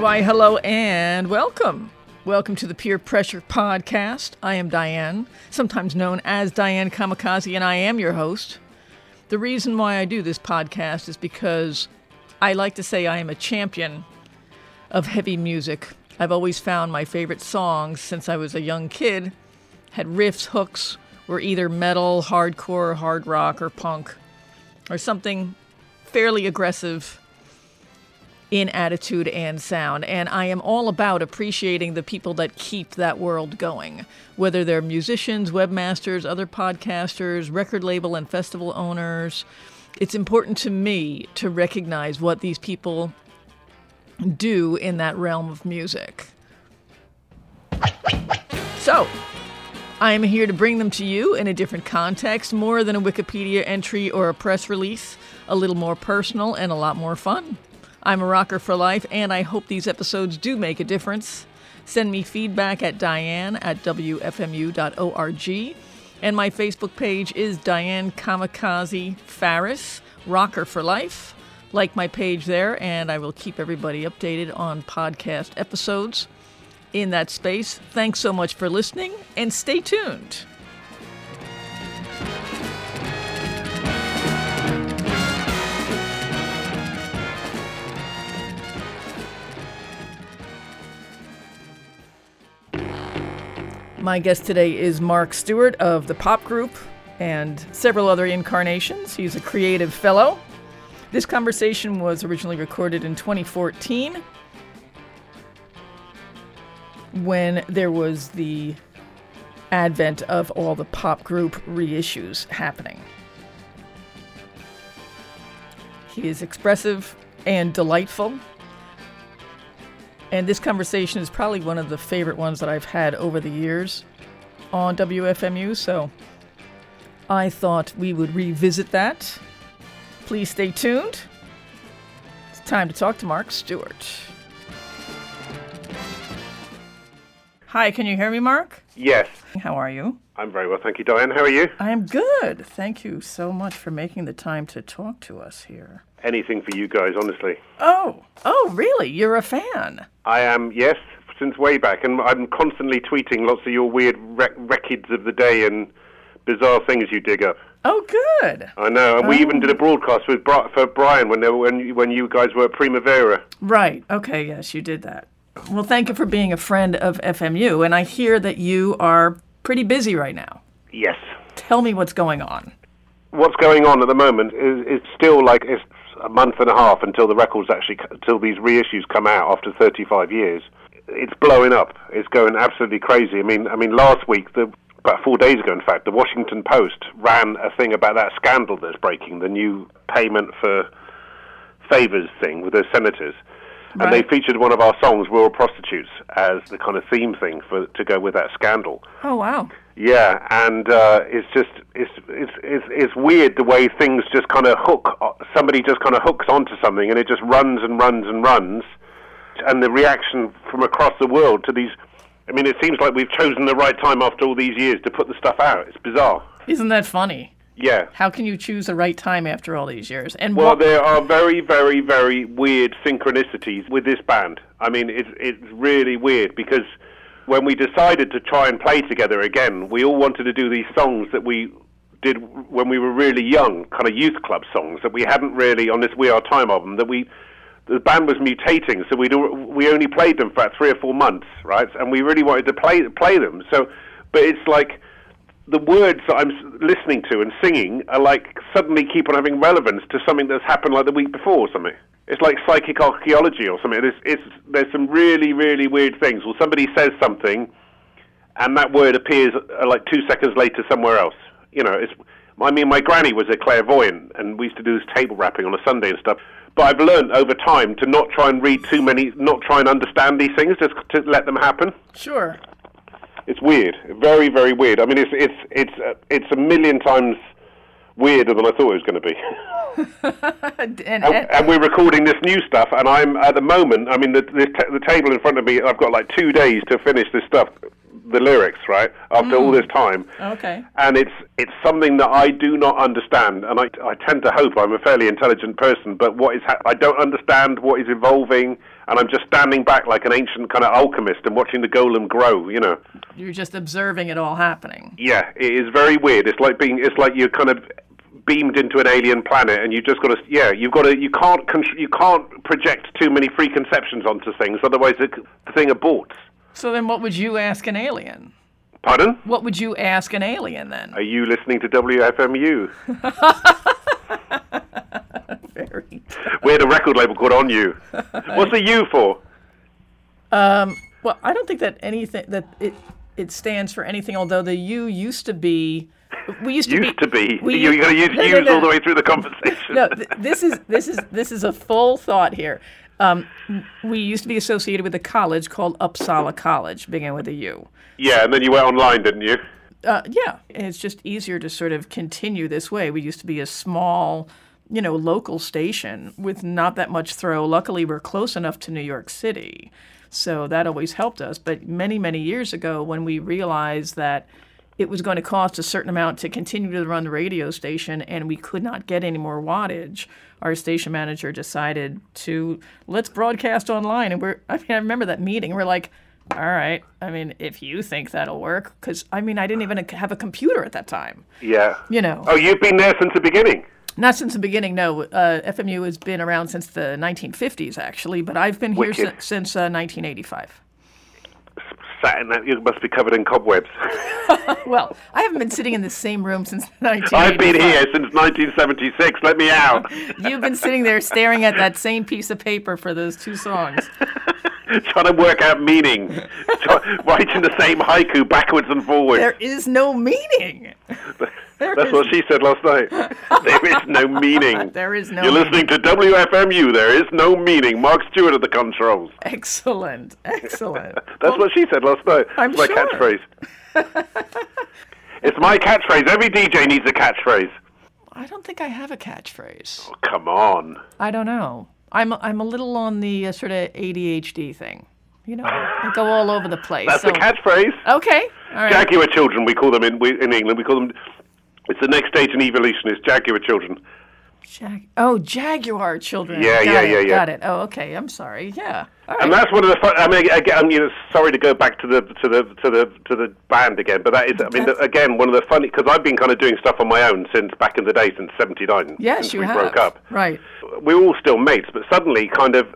Why, hello and welcome. Welcome to the Peer Pressure Podcast. I am Diane, sometimes known as Diane Kamikaze, and I am your host. The reason why I do this podcast is because I like to say I am a champion of heavy music. I've always found my favorite songs since I was a young kid had riffs, hooks, were either metal, hardcore, hard rock, or punk, or something fairly aggressive in attitude and sound. And I am all about appreciating the people that keep that world going, whether they're musicians, webmasters, other podcasters, record label and festival owners. It's important to me to recognize what these people do in that realm of music. So, I am here to bring them to you in a different context, more than a Wikipedia entry or a press release, a little more personal and a lot more fun. I'm a rocker for life, and I hope these episodes do make a difference. Send me feedback at diane at wfmu.org. And my Facebook page is Diane Kamikaze Farris, Rocker for Life. Like my page there, and I will keep everybody updated on podcast episodes in that space. Thanks so much for listening, and stay tuned. My guest today is Mark Stewart of the Pop Group and several other incarnations. He's a creative fellow. This conversation was originally recorded in 2014 when there was the advent of all the pop group reissues happening. He is expressive and delightful. And this conversation is probably one of the favorite ones that I've had over the years on WFMU, so I thought we would revisit that. Please stay tuned. It's time to talk to Mark Stewart. Hi, can you hear me, Mark? Yes, How are you? I'm very well, thank you, Diane. How are you? I am good. Thank you so much for making the time to talk to us here. Anything for you guys, honestly. Oh, oh, really? You're a fan? I am, yes, since way back, and I'm constantly tweeting lots of your weird rec- records of the day and bizarre things you dig up. Oh, good. I know, and we even did a oh. broadcast with Bri- for Brian when they were, when you- when you guys were at Primavera. Right. Okay, yes, you did that. Well, thank you for being a friend of FMU, and I hear that you are pretty busy right now. Yes. Tell me what's going on. What's going on at the moment is it's still like it's a month and a half until the records actually until these reissues come out after 35 years. It's blowing up. It's going absolutely crazy. I mean, I mean, last week, the, about four days ago, in fact, the Washington Post ran a thing about that scandal that's breaking the new payment for favors thing with the senators. And they featured one of our songs, "Rural Prostitutes," as the kind of theme thing for to go with that scandal. Oh, wow. Yeah, and uh, it's just it's it's it's it's weird the way things just kind of hook. Somebody just kind of hooks onto something, and it just runs and runs and runs, and the reaction from across the world to these. I mean, it seems like we've chosen the right time after all these years to put the stuff out. It's bizarre. Isn't that funny? Yeah. How can you choose the right time after all these years? And Well, what, there are very, very, very weird synchronicities with this band. I mean, it's it's really weird because when we decided to try and play together again, we all wanted to do these songs that we did when we were really young, kind of youth club songs that we hadn't really on this We Are Time album. That we the band was mutating, so we we only played them for about three or four months, right? And we really wanted to play play them. So, but it's like the words that I'm listening to and singing are like suddenly keep on having relevance to something that's happened like the week before or something. It's like psychic archaeology or something. It's, it's, there's some really, really weird things. Well, somebody says something, and that word appears uh, like two seconds later somewhere else. You know, it's. I mean, my granny was a clairvoyant, and we used to do this table rapping on a Sunday and stuff. But I've learned over time to not try and read too many, not try and understand these things, just to let them happen. sure. It's weird, very, very weird. I mean, it's it's it's uh, it's a million times weirder than I thought it was going to be. and, and, and- we're recording this new stuff, and I'm at the moment. I mean, the the, ta- the table in front of me. I've got like two days to finish this stuff, the lyrics, right? After all this time, okay. and it's it's something that I do not understand, and I I tend to hope I'm a fairly intelligent person, but what is ha- I don't understand what is evolving, and I'm just standing back like an ancient kind of alchemist and watching the golem grow. You know. You're just observing it all happening. Yeah, it is very weird. It's like being. It's like you're kind of beamed into an alien planet, and you've just got to. Yeah, you've got to. You can't. You can't project too many preconceptions onto things, otherwise the, the thing aborts. So then, what would you ask an alien? Pardon? What would you ask an alien then? Are you listening to WFMU? Very. We had a record label called On-U. What's the U for? Um, well, I don't think that anything that it it stands for anything. Although the U used to be, we used to Used to be. we You're going to use no, no. all the way through the conversation. no, th- this is this is this is a full thought here. Um, we used to be associated with a college called Upsala College, began with a U. Yeah, and then you went online, didn't you? Uh, yeah, and it's just easier to sort of continue this way. We used to be a small, you know, local station with not that much throw. Luckily, we're close enough to New York City, so that always helped us. But many, many years ago, when we realized that it was going to cost a certain amount to continue to run the radio station and we could not get any more wattage, our station manager decided to let's broadcast online. And we're, I mean, I remember that meeting. We're like, all right. I mean, if you think that'll work, because I mean, I didn't even have a computer at that time. Yeah. You know, Oh, you've been there since the beginning. Not since the beginning. No, uh, FMU has been around since the 1950s, actually, but I've been here si- since uh, 1985. Sat in that, you must be covered in cobwebs. Well, I haven't been sitting in the same room since 1985. I've been here since 1976. Let me out. You've been sitting there staring at that same piece of paper for those two songs. Trying to work out meaning. Writing the same haiku backwards and forwards. There is no meaning. There That's is- what she said last night. There is no meaning. There is no You're listening to WFMU. There is no meaning. Mark Stewart at the controls. Excellent, excellent. That's what she said last night. I'm it's my sure. catchphrase. it's my catchphrase. Every DJ needs a catchphrase. I don't think I have a catchphrase. Oh, come on. I don't know. I'm I'm a little on the uh, sort of ADHD thing. You know, I go all over the place. That's so, the catchphrase. Okay, all right. Jaguar children, we call them in we, in England. We call them. It's the next stage in evolution. Is jaguar children. Jag- oh, Jaguar children. Yeah, Got yeah, it, yeah, yeah. Got it. Oh, okay. I'm sorry. Yeah. All right. And that's one of the. Fun, I mean, again, I'm you know, sorry to go back to the to the to the to the band again, but that is. I mean, the, again, one of the funny because I've been kind of doing stuff on my own since back in the day, since '79. yes, since you we have. broke up. Right. we were all still mates, but suddenly kind of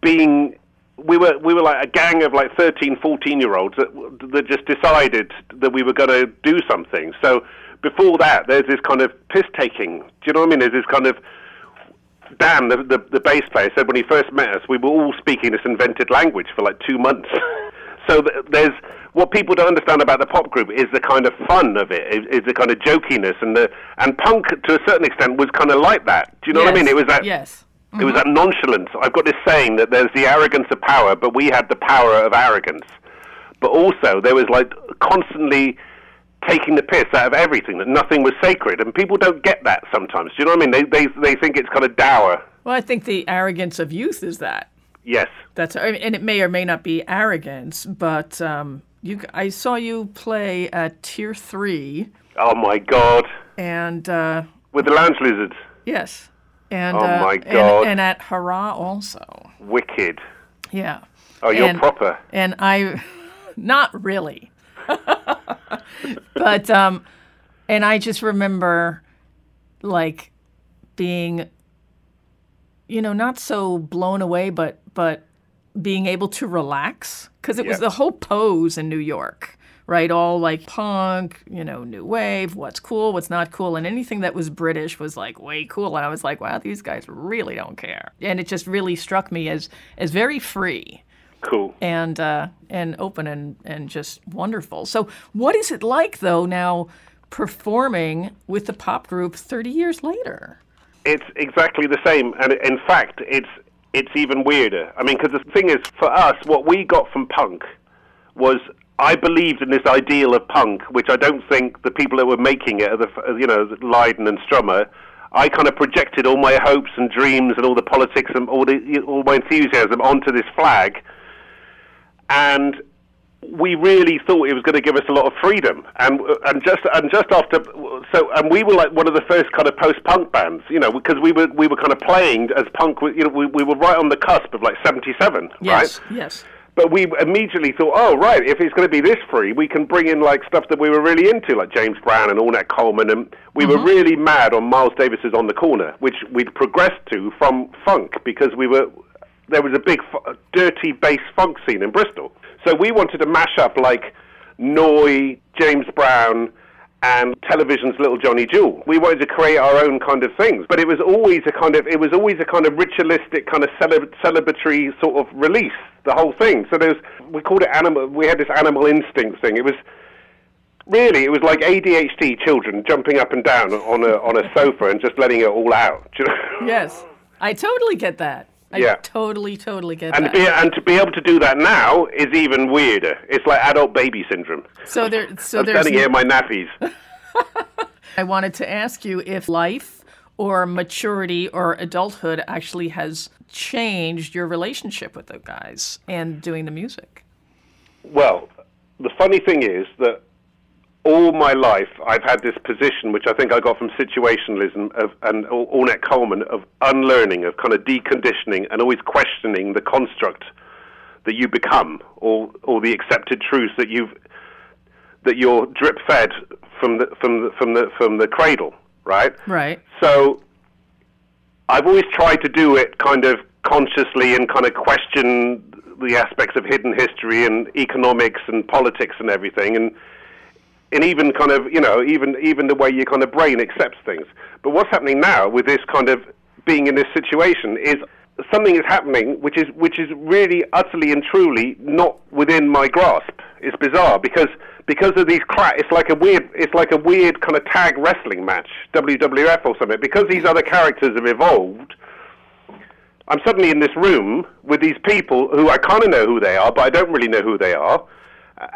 being we were we were like a gang of like 13, 14 year olds that, that just decided that we were going to do something. So before that, there's this kind of piss taking. Do you know what I mean? There's this kind of Dan, the, the the bass player, said when he first met us, we were all speaking this invented language for like two months. so th- there's what people don't understand about the pop group is the kind of fun of it, is, is the kind of jokiness, and the and punk to a certain extent was kind of like that. Do you know what I mean? It was that Yes. it was that mm-hmm. nonchalance. I've got this saying that there's the arrogance of power, but we had the power of arrogance. But also, there was like constantly taking the piss out of everything, that nothing was sacred. And people don't get that sometimes. Do you know what I mean? They, they, they think it's kind of dour. Well, I think the arrogance of youth is that. Yes. That's and it may or may not be arrogance, but um, you. I saw you play at Tier Three, Oh my God. and uh, With the lounge lizards. yes, and Oh, uh, my and- God. and, at Hurrah also. Wicked. Yeah. Oh, you're And- proper. And I, not really, but um, and I just remember, like, being, you know, not so blown away, but but being able to relax because it was the whole pose in New York. Right, all like punk, you know, new wave, what's cool, what's not cool, and anything that was British was like way cool. And I was like, wow, these guys really don't care. And it just really struck me as as very free Cool. and uh, and open and and just wonderful. So, what is it like though now performing with the pop group 30 years later? It's exactly the same, and in fact, it's it's even weirder. I mean, because the thing is, for us, what we got from punk was I believed in this ideal of punk, which I don't think the people that were making it, the you know, Lydon and Strummer, I kind of projected all my hopes and dreams and all the politics and all the all my enthusiasm onto this flag, and we really thought it was going to give us a lot of freedom, and and just and just after so and we were like one of the first kind of post punk bands, you know, because we were we were kind of playing as punk, you know, we, we were right on the cusp of like seventy seven, Yes, right? yes. Yes. But we immediately thought, oh right, if it's going to be this free, we can bring in like stuff that we were really into, like James Brown and Ornette Coleman, and we were mm-hmm. really mad on Miles Davis's On the Corner, which we'd progressed to from funk because we were there was a big fu- dirty bass funk scene in Bristol. So we wanted to mash up like Neu, James Brown, and television's Little Johnny Jewel. We wanted to create our own kind of things, but it was always a kind of it was always a kind of ritualistic kind of cele- celebratory sort of release. The whole thing. So there's we called it animal. We had this animal instinct thing. It was really it was like ADHD children jumping up and down on a on a sofa and just letting it all out. You know? Yes. I totally get that. I Yeah. totally, totally get And that. to, be, and to be able to do that now is even weirder. It's like adult baby syndrome. so there, so I'm there's. standing here in my nappies. I wanted to ask you if life or maturity or adulthood actually has changed your relationship with the guys and doing the music. Well, the funny thing is that all my life I've had this position, which I think I got from situationalism of, and Or- Ornette Coleman, of unlearning, of kind of deconditioning, and always questioning the construct that you become, or or the accepted truths that you've that you're drip fed from the from the from the from the cradle, right? Right. So I've always tried to do it kind of consciously and kind of question the aspects of hidden history and economics and politics and everything and and even kind of you know even even the way your kind of brain accepts things. But what's happening now with this kind of being in this situation is something is happening which is which is really utterly and truly not within my grasp. It's bizarre because because of these cla- it's like a weird it's like a weird kind of tag wrestling match, WWF or something. Because these other characters have evolved, I'm suddenly in this room with these people who I kind of know who they are, but I don't really know who they are,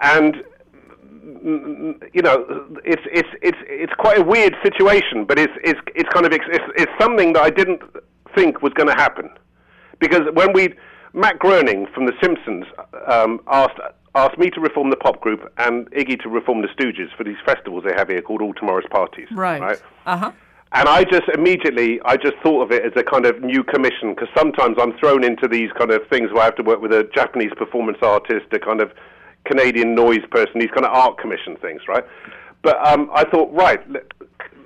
and you know, it's it's it's it's quite a weird situation, but it's it's it's kind of it's, it's something that I didn't think was going to happen, because when we Matt Groening from The Simpsons um, asked asked me to reform the pop group and Iggy to reform the Stooges for these festivals they have here called All Tomorrow's Parties, Right. right? Uh huh. And I just immediately, I just thought of it as a kind of new commission because sometimes I'm thrown into these kind of things where I have to work with a Japanese performance artist, a kind of Canadian noise person, these kind of art commission things, right? But um, I thought, right, let,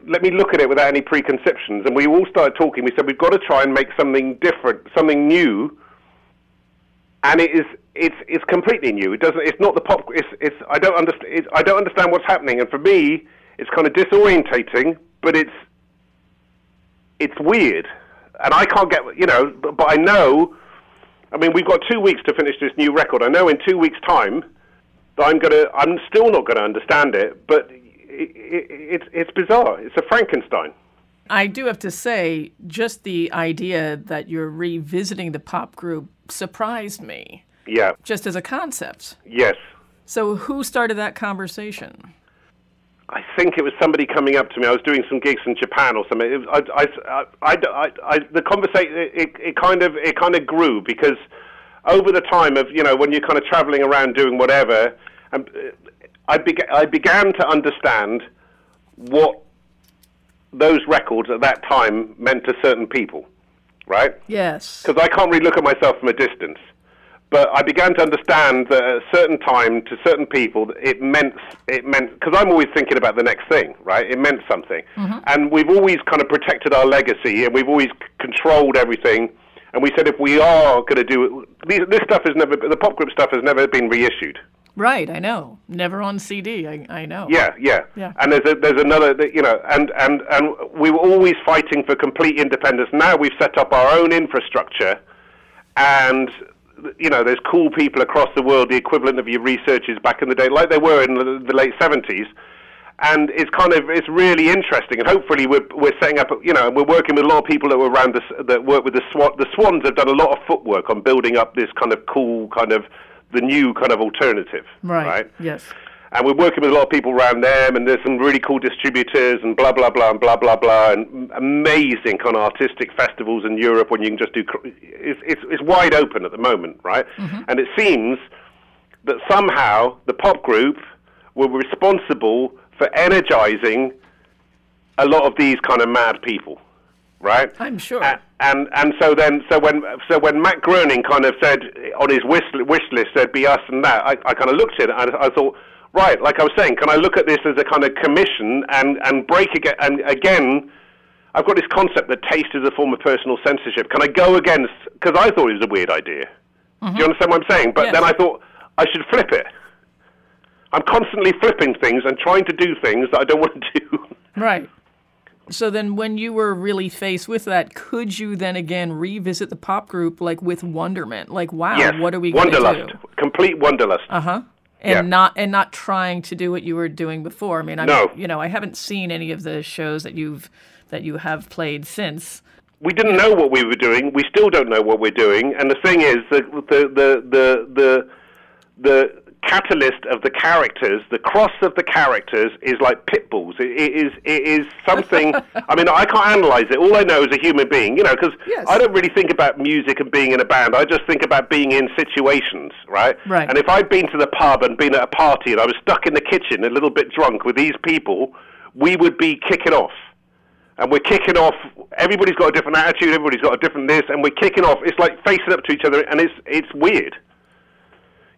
let me look at it without any preconceptions. And we all started talking. We said we've got to try and make something different, something new. And it is, it's, it's completely new. It doesn't, it's not the pop. It's, it's, I don't understand. I don't understand what's happening. And for me, it's kind of disorientating. But it's, it's weird, and I can't get you know. But, but I know. I mean, we've got two weeks to finish this new record. I know in two weeks' time that I'm gonna. I'm still not gonna understand it, but it, it, it's it's bizarre. It's a Frankenstein. I do have to say, just the idea that you're revisiting the pop group surprised me, Yeah. just as a concept. Yes. So, who started that conversation? I think it was somebody coming up to me. I was doing some gigs in Japan or something. It was, I, I, I, I, I, the conversation it, it kind of it kind of grew because over the time of you know when you're kind of traveling around doing whatever, um, I began I began to understand what those records at that time meant to certain people, right? Yes. because I can't really look at myself from a distance. But I began to understand that at a certain time, to certain people, it meant it meant because I'm always thinking about the next thing, right? It meant something, and we've always kind of protected our legacy, and we've always c- controlled everything. And we said if we are going to do it, these, this stuff has never, the pop group stuff has never been reissued. Right, I know. Never on CD, I, I know. Yeah, yeah. Yeah. And there's a, there's another, you know, and, and, and we were always fighting for complete independence. Now we've set up our own infrastructure, and you know, there's cool people across the world, the equivalent of your researchers back in the day, like they were in the, the late 70s. And it's kind of it's really interesting, and hopefully we're we're setting up, you know, we're working with a lot of people that were around that work with the Swan. The Swans have done a lot of footwork on building up this kind of cool, kind of the new kind of alternative, Right. right? Yes. and we're working with a lot of people around them, and there's some really cool distributors, and blah blah blah and blah blah blah, and amazing kind of artistic festivals in Europe when you can just do. It's it's, it's wide open at the moment, right? Mm-hmm. And it seems that somehow the pop group were responsible for energizing a lot of these kind of mad people, right? I'm sure. And and so then so when so when Matt Groening kind of said on his wish, wish list said be us and that, I, I kind of looked at it and I, I thought, right, like I was saying, can I look at this as a kind of commission and and break again and again. I've got this concept that taste is a form of personal censorship. Can I go against? Because I thought it was a weird idea. Do you understand what I'm saying? But Yes. then I thought I should flip it. I'm constantly flipping things and trying to do things that I don't want to do. Right. So then, when you were really faced with that, could you then again revisit the pop group like with wonderment? Like, wow, yes, what are we going to do? complete wonderlust. Uh huh. And Yeah. not and not trying to do what you were doing before. I mean, I No. you know I haven't seen any of the shows that you've that you have played since. we didn't know what we were doing. We still don't know what we're doing. And the thing is, the the the the the, the catalyst of the characters, the cross of the characters, is like pit bulls. It, it is it is something. I mean, I can't analyze it. All I know is a human being, you know, because Yes. I don't really think about music and being in a band. I just think about being in situations, right? Right. And if I'd been to the pub and been at a party and I was stuck in the kitchen, a little bit drunk with these people, we would be kicking off and we're kicking off. Everybody's got a different attitude. Everybody's got a different this, and we're kicking off. It's like facing up to each other, and it's it's weird.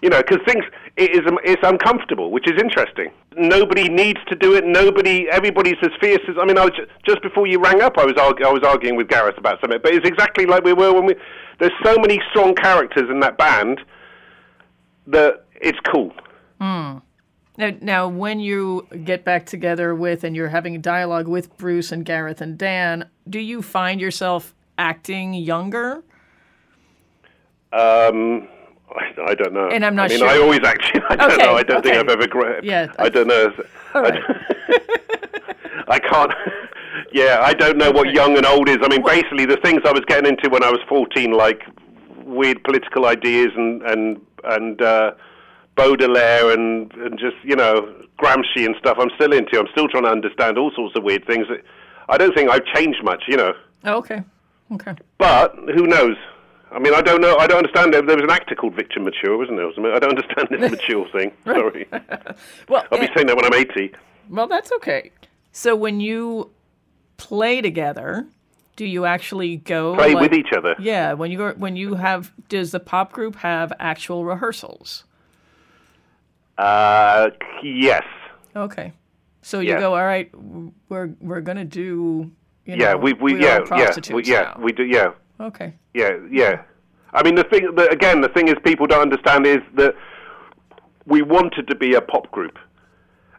You know, because things it is it's uncomfortable, which is interesting. Nobody needs to do it. Nobody, everybody's as fierce as. I mean, I was ju- just before you rang up, I was argu- I was arguing with Gareth about something, but it's exactly like we were when we. There's so many strong characters in that band that it's cool. Now, now, when you get back together with and you're having a dialogue with Bruce and Gareth and Dan, do you find yourself acting younger? Um, I, I don't know. And I'm not I mean, sure- I always actually. I don't Okay, know. I don't think. I've ever. Gra- Yeah, I don't know. All I. I can't. Yeah, I don't know what young and old is. I mean, basically, the things I was getting into when I was 14, like weird political ideas and and and uh, Baudelaire and and just you know Gramsci and stuff. I'm still into. I'm still trying to understand all sorts of weird things. I don't think I've changed much. You know. Oh, okay. Okay. But who knows? I mean, I don't know. I don't understand. There, there was an actor called Victor Mature, wasn't there? I don't understand this mature thing. Sorry. Well, I'll be saying that when I'm 80. well, that's okay. So when you play together, do you actually go Play like- with each other. Yeah, when you go, when you have, does the pop group have actual rehearsals? Uh, yes. Okay, so you Yeah. go, all right, we're we're gonna do, you Yeah, know, we, we, are yeah, yeah, prostitutes we, yeah, now. we do, yeah, Okay, yeah, yeah. I mean, the thing, the, again, the thing is, people don't understand is that we wanted to be a pop group,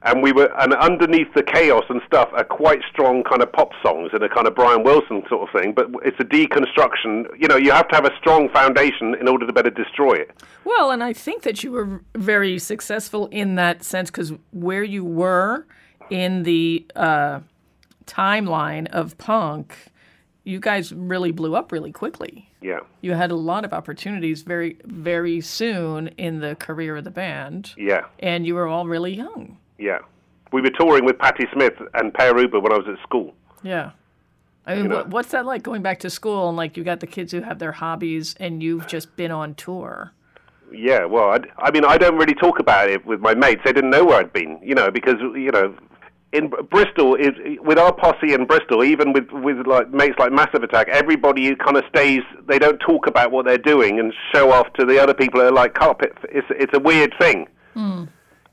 and we were, and underneath the chaos and stuff, are quite strong kind of pop songs and a kind of Brian Wilson sort of thing. But it's a deconstruction. You know, you have to have a strong foundation in order to better destroy it. Well, and I think that you were very successful in that sense because where you were in the uh, timeline of punk, you guys really blew up really quickly. Yeah, You had a lot of opportunities very, very soon in the career of the band, yeah, and you were all really young. yeah. We were touring with Patti Smith and Pere Ubu when I was at school. Yeah. I mean, know. what's that like going back to school and like you got the kids who have their hobbies and you've just been on tour? Yeah, well, I, I mean, I don't really talk about it with my mates. They didn't know where I'd been, you know, because you know, in Bristol is with our posse in Bristol, even with with like mates like Massive Attack, everybody kind of stays. They don't talk about what they're doing and show off to the other people that are like carpet. It's it's a weird thing. Hmm.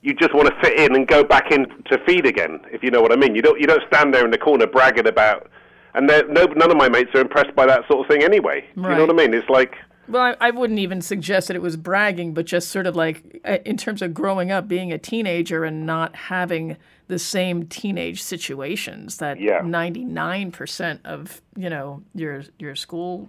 You just want to fit in and go back in to feed again, if you know what I mean. You don't you don't stand there in the corner bragging about. And no, none of my mates are impressed by that sort of thing anyway. Do you know what I mean? It's like. Well, I, I wouldn't even suggest that it was bragging, but just sort of like uh, in terms of growing up, being a teenager and not having the same teenage situations that 99% of, you know, your your school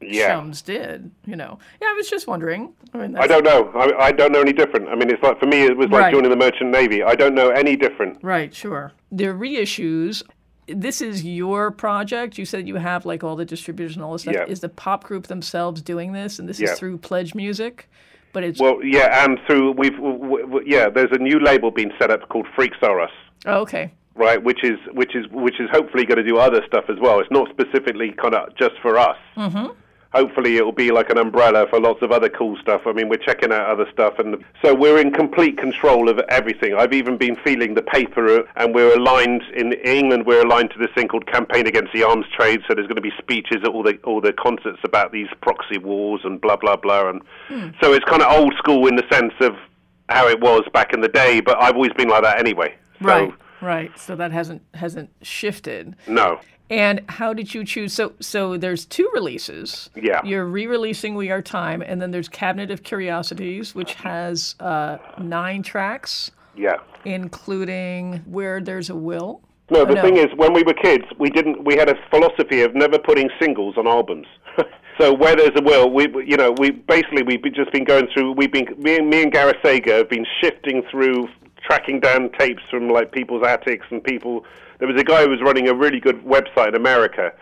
Yeah. chums did, you know. Yeah, I was just wondering. I mean, I don't know. I, I don't know any different. I mean, it's like for me, it was like Right. joining the Merchant Navy. I don't know any different. Right, sure. The reissues, this is your project. You said you have like all the distributors and all this stuff. Yeah. Is the pop group themselves doing this? And this Yeah. is through Pledge Music? But it's Well, yeah, and through we've w- w- yeah, there's a new label being set up called Freaks R Us, oh, okay. right? Which is which is which is hopefully going to do other stuff as well. It's not specifically kind of just for us. Mm-hmm. Hopefully it'll be like an umbrella for lots of other cool stuff. I mean, we're checking out other stuff, and so we're in complete control of everything. I've even been feeling the paper, and we're aligned in England. We're aligned to this thing called Campaign Against the Arms Trade. So there's going to be speeches at all the all the concerts about these proxy wars and blah blah blah. And hmm. so it's kind of old school in the sense of how it was back in the day. But I've always been like that anyway. So, right. Right. So that hasn't hasn't shifted. No. And how did you choose? So, so there's two releases. Yeah. You're re-releasing "We Are Time," and then there's "Cabinet of Curiosities," which has uh, nine tracks. Yeah. Including "Where There's a Will." No, the oh, no. thing is, when we were kids, we didn't. We had a philosophy of never putting singles on albums. so where there's a will, we, you know, we basically we've just been going through. We've been me, me and Gareth Sager have been shifting through, tracking down tapes from like people's attics and people there was a guy who was running a really good website in America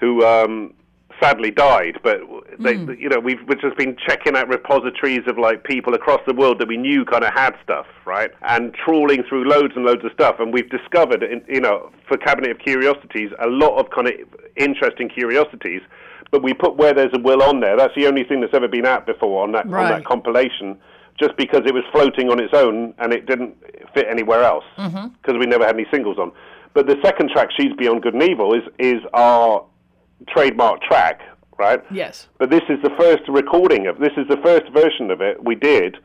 who um, sadly died. But they, mm. you know, we've, we've just been checking out repositories of like people across the world that we knew kind of had stuff, right? And trawling through loads and loads of stuff, and we've discovered, in, you know, for Cabinet of Curiosities, a lot of kind of interesting curiosities. But we put where there's a will on there. That's the only thing that's ever been out before on that right. on that compilation just because it was floating on its own and it didn't fit anywhere else because mm-hmm. we never had any singles on. But the second track, "She's Beyond Good and Evil," is is our trademark track, right? Yes. But this is the first recording of this is the first version of it we did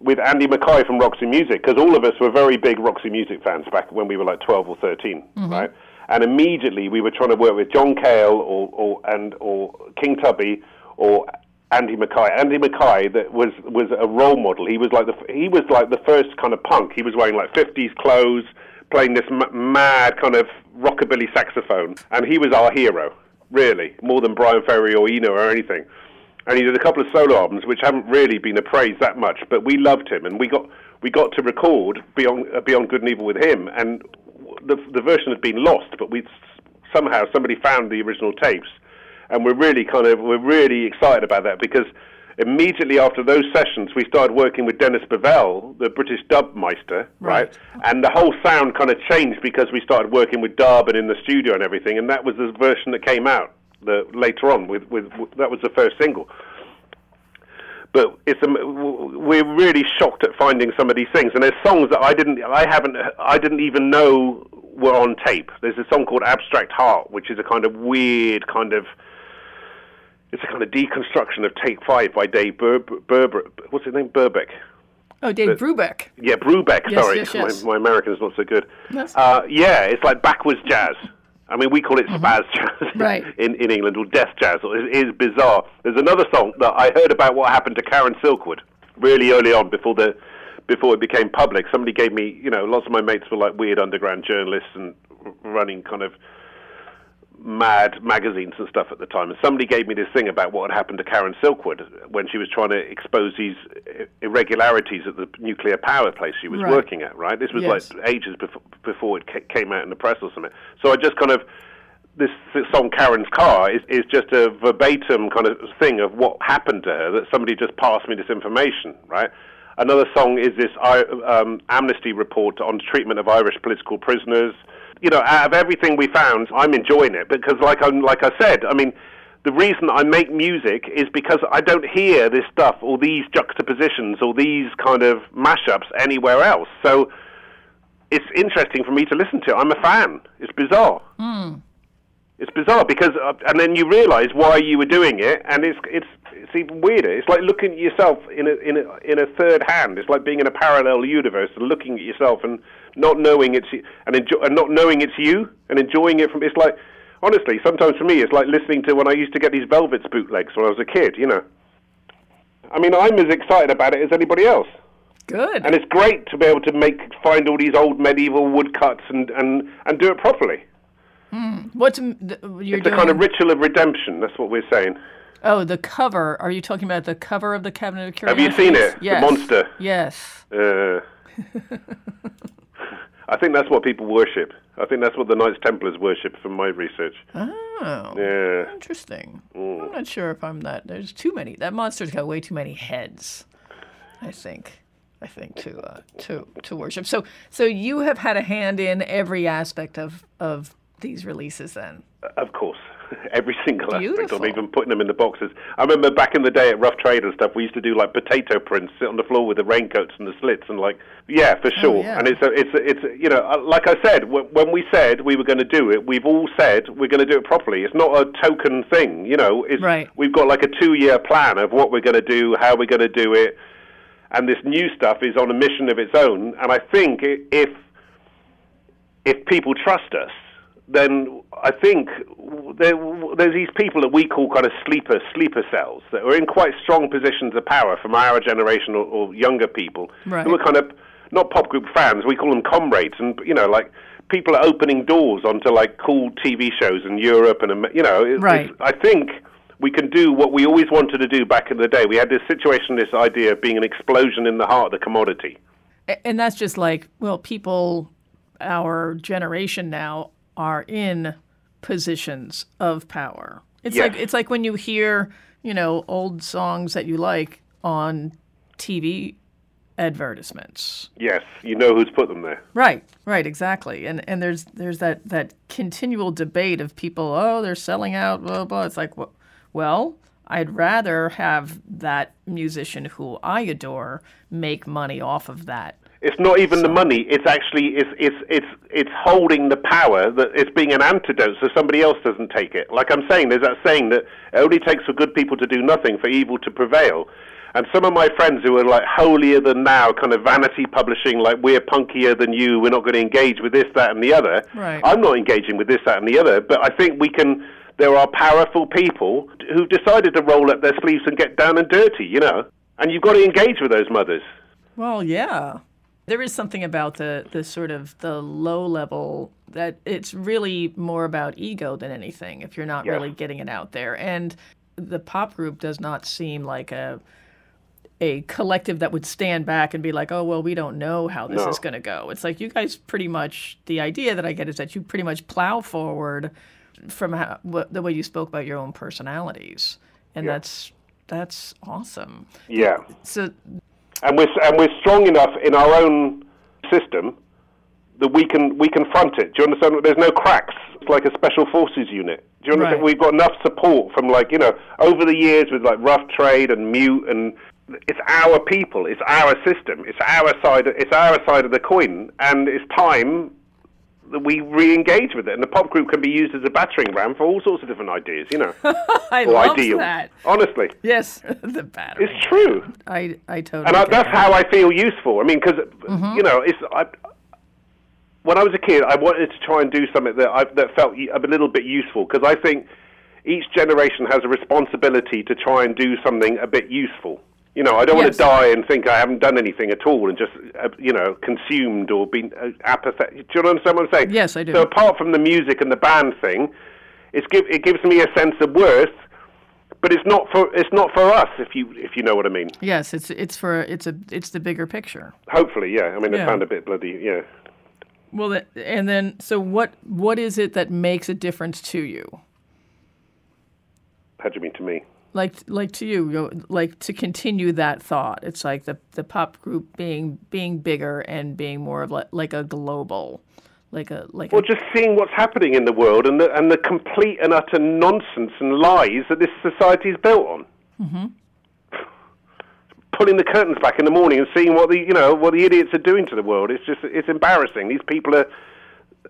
with Andy Mackay from Roxy Music because all of us were very big Roxy Music fans back when we were like 12 or 13, mm-hmm. right? And immediately we were trying to work with John Cale or, or and or King Tubby or Andy Mackay. Andy Mackay that was was a role model. He was like the he was like the first kind of punk. He was wearing like 50s clothes playing this m- mad kind of rockabilly saxophone, and he was our hero, really, more than Bryan Ferry or Eno or anything. And he did a couple of solo albums which haven't really been appraised that much, but we loved him, and we got we got to record Beyond uh, Beyond Good and Evil with him, and the the version had been lost, but we somehow somebody found the original tapes, and we're really kind of we're really excited about that because immediately after those sessions, we started working with Dennis Bovell, the British dub meister, right? right? And the whole sound kind of changed because we started working with dub and in the studio and everything. And that was the version that came out the, later on. With, with, with that was the first single. But it's um, we're really shocked at finding some of these things, and there's songs that I didn't, I haven't, I didn't even know were on tape. There's a song called Abstract Heart, which is a kind of weird kind of it's a kind of deconstruction of Take Five by Dave Bur- Bur- Bur- what's his name? Burbeck. Oh, Dave the, Brubeck. Yeah, Brubeck. Yes, sorry, yes, yes. My, my American's not so good. Uh, yeah, it's like backwards jazz. I mean, we call it mm-hmm. spaz jazz right. in, in England, or death jazz. It is bizarre. There's another song that I heard about what happened to Karen Silkwood really early on before the before it became public. Somebody gave me, you know, lots of my mates were like weird underground journalists and running kind of mad magazines and stuff at the time, and somebody gave me this thing about what had happened to Karen Silkwood when she was trying to expose these irregularities at the nuclear power place she was right. working at. Right, this was yes. like ages before, before it came out in the press or something. So I just kind of this, this song Karen's Car is, is just a verbatim kind of thing of what happened to her that somebody just passed me this information, right? Another song is this um, Amnesty report on treatment of Irish political prisoners you know, out of everything we found, I'm enjoying it because, like I like I said, I mean, the reason I make music is because I don't hear this stuff or these juxtapositions or these kind of mashups anywhere else. So it's interesting for me to listen to. I'm a fan. It's bizarre. Mm. It's bizarre because, uh, and then you realise why you were doing it, and it's it's it's even weirder. It's like looking at yourself in a in a in a third hand. It's like being in a parallel universe and looking at yourself and not knowing it's and, enjoy, and not knowing it's you and enjoying it from. It's like honestly, sometimes for me, it's like listening to when I used to get these Velvets bootlegs when I was a kid. You know, I mean, I'm as excited about it as anybody else. Good. And it's great to be able to make find all these old medieval woodcuts and and and do it properly. Mm. What's the, you're it's doing? a kind of ritual of redemption. That's what we're saying. Oh, the cover. Are you talking about the cover of the Cabinet of Curiosities? Have you seen it? Yes. The monster. Yes. Uh, I think that's what people worship. I think that's what the Knights Templars worship from my research. Oh. Yeah. Interesting. Mm. I'm not sure if I'm that. There's too many. That monster's got way too many heads. I think. I think to uh, to to worship. So so you have had a hand in every aspect of of these releases then. Of course. every single aspect Beautiful. of even putting them in the boxes. I remember back in the day at Rough Trade and stuff, we used to do like potato prints, sit on the floor with the raincoats and the slits, and like, yeah, for sure. Oh, yeah. And it's a, it's a, it's a, you know, uh, like I said, w- when we said we were going to do it, we've all said we're going to do it properly. It's not a token thing, you know. It's, Right. We've got like a two-year plan of what we're going to do, how we're going to do it, and this new stuff is on a mission of its own. And I think if if people trust us, then I think there, there's these people that we call kind of sleeper sleeper cells that are in quite strong positions of power from our generation or, or younger people Right. who are kind of not pop group fans. We call them comrades, and you know, like people are opening doors onto like cool TV shows in Europe and you know, it- Right. I think. We can do what we always wanted to do back in the day. We had this situation, this idea of being an explosion in the heart of the commodity. And that's just like, well, people, our generation now, are in positions of power. It's Yes. like it's like when you hear, you know, old songs that you like on TV advertisements. Yes, you know who's put them there. Right, right, exactly. And and there's there's that that continual debate of people, oh, they're selling out, blah blah. It's like, well, well, I'd rather have that musician who I adore make money off of that. It's not even the money. It's actually it's it's it's it's holding the power that it's being an antidote so somebody else doesn't take it. Like I'm saying, there's that saying that it only takes for good people to do nothing for evil to prevail. And some of my friends who are like holier than now, kind of vanity publishing, like we're punkier than you, we're not going to engage with this, that, and the other. Right. I'm not engaging with this, that, and the other. But I think we can. There are powerful people who've decided to roll up their sleeves and get down and dirty, you know. And you've got to engage with those mothers. Well, yeah. There is something about the, the sort of the low level that it's really more about ego than anything if you're not Yeah. really getting it out there. And the pop group does not seem like a a collective that would stand back and be like, "Oh, well, we don't know how this No. is going to go." It's like you guys pretty much the idea that I get is that you pretty much plow forward from how, what, the way you spoke about your own personalities. And Yeah. that's that's awesome. Yeah. So and we're and we're strong enough in our own system that we can we confront it. Do you understand? There's no cracks. It's like a special forces unit. Do you understand? Right. We've got enough support from like you know over the years with like rough trade and mute and it's our people. It's our system. It's our side. It's our side of the coin, and it's time we re-engage with it. And the pop group can be used as a battering ram for all sorts of different ideas. You know, I or love ideals. that. Honestly, Yes, the battery. it's true. I I totally. and I, that's that. how I feel useful. I mean, because Mm-hmm. you know, it's I, when I was a kid, I wanted to try and do something that I, that felt a little bit useful because I think each generation has a responsibility to try and do something a bit useful. You know, I don't want to die and think I haven't done anything at all and just, uh, you know, consumed or been uh, apathetic. Do you understand what I'm saying? Yes, I do. So apart from the music and the band thing, it's give, it gives me a sense of worth, but it's not for it's not for us if you if you know what I mean. Yes, it's it's for it's a it's the bigger picture. Hopefully, yeah. I mean, Yeah. it sounded a bit bloody, yeah. Well, and then so what what is it that makes a difference to you? How do you mean to me? Like like to you, like to continue that thought. It's like the the pop group being being bigger and being more of like, like a global, like a like Well, a, just seeing what's happening in the world and the, and the complete and utter nonsense and lies that this society is built on. Mm-hmm. Pulling the curtains back in the morning and seeing what the you know what the idiots are doing to the world. It's just it's embarrassing. These people are,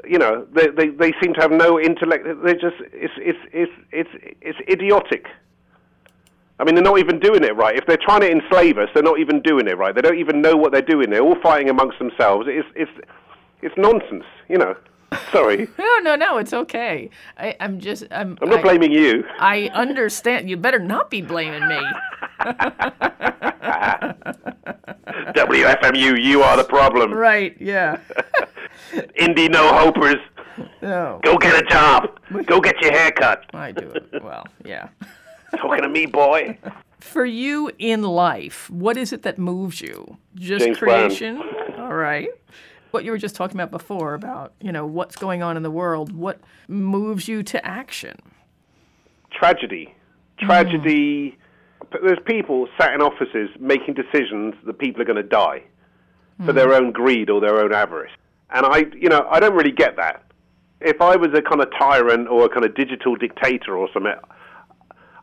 you know, they they, they seem to have no intellect. They're just it's it's it's it's it's idiotic. I mean, they're not even doing it right. If they're trying to enslave us, they're not even doing it right. They don't even know what they're doing. They're all fighting amongst themselves. It's it's it's nonsense. You know. Sorry, no no no. It's okay. I, I'm just I'm. I'm not I, blaming you. I understand. You better not be blaming me. WFMU, you are the problem. Right? Yeah. Indie no hopers, No, go get a job. Go get your hair cut. I do it well. Yeah. Talking to me, boy. For you in life, what is it that moves you? Just James Brown. creation? All right. What you were just talking about before about, you know, what's going on in the world, what moves you to action? Tragedy. Tragedy. Mm. There's people sat in offices making decisions that people are going to die for mm. their own greed or their own avarice. And I, you know, I don't really get that. if I was a kind of tyrant or a kind of digital dictator or something,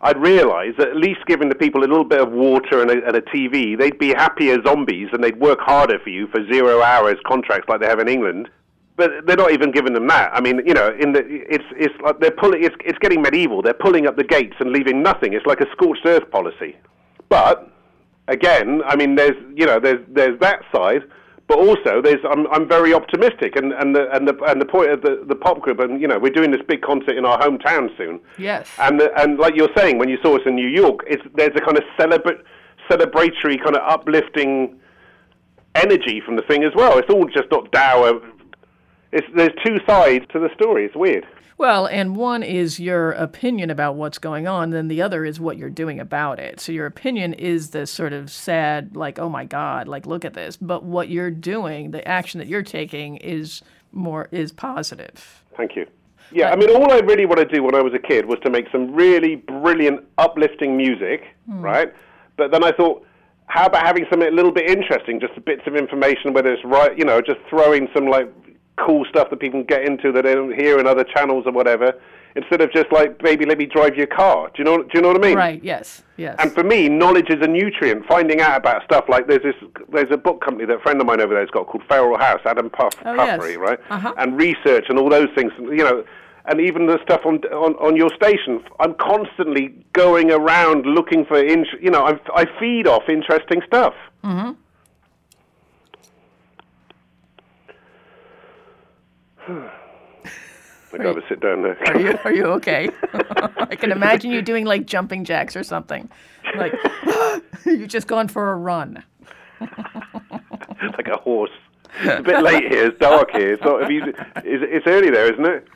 I'd realise that at least giving the people a little bit of water and a, and a TV, they'd be happier zombies and they'd work harder for you for zero hours contracts like they have in England. But they're not even giving them that. I mean, you know, in the it's it's like they're pulling. It's it's getting medieval. They're pulling up the gates and leaving nothing. It's like a scorched earth policy. But again, I mean, there's you know, there's there's that side, but also there's I'm I'm very optimistic, and and the and the and the point of the the pop group, and you know, we're doing this big concert in our hometown soon. Yes. And the, and like you're saying, when you saw us in New York, it's there's a kind of celebrate celebratory kind of uplifting energy from the thing as well. It's all just not dour. It's there's two sides to the story. It's weird. Well, and one is your opinion about what's going on, then the other is what you're doing about it. So your opinion is this sort of sad, like, oh my God, like, look at this. But what you're doing, the action that you're taking is more, is positive. Thank you. Yeah, I mean, all I really want to do when I was a kid was to make some really brilliant, uplifting music, hmm. right? But then I thought, how about having something a little bit interesting, just bits of information, whether it's right, you know, just throwing some like cool stuff that people get into that they don't hear in other channels or whatever, instead of just like, baby, let me drive your car. Do you know? Do you know what I mean? Right, yes, yes. And for me, knowledge is a nutrient. Finding out about stuff like there's this, there's a book company that a friend of mine over there has got called Feral House, Adam Parfrey, Oh, yes. Parfrey, right? Uh-huh. And research and all those things, you know, and even the stuff on on, on your station. I'm constantly going around looking for, in, you know, I'm, I feed off interesting stuff. I gotta sit down there. Are you, are you okay? I can imagine you doing like jumping jacks or something. Like, you've just gone for a run. like a horse. It's a bit late here. It's dark here. It's, not, you, it's, it's early there, isn't it?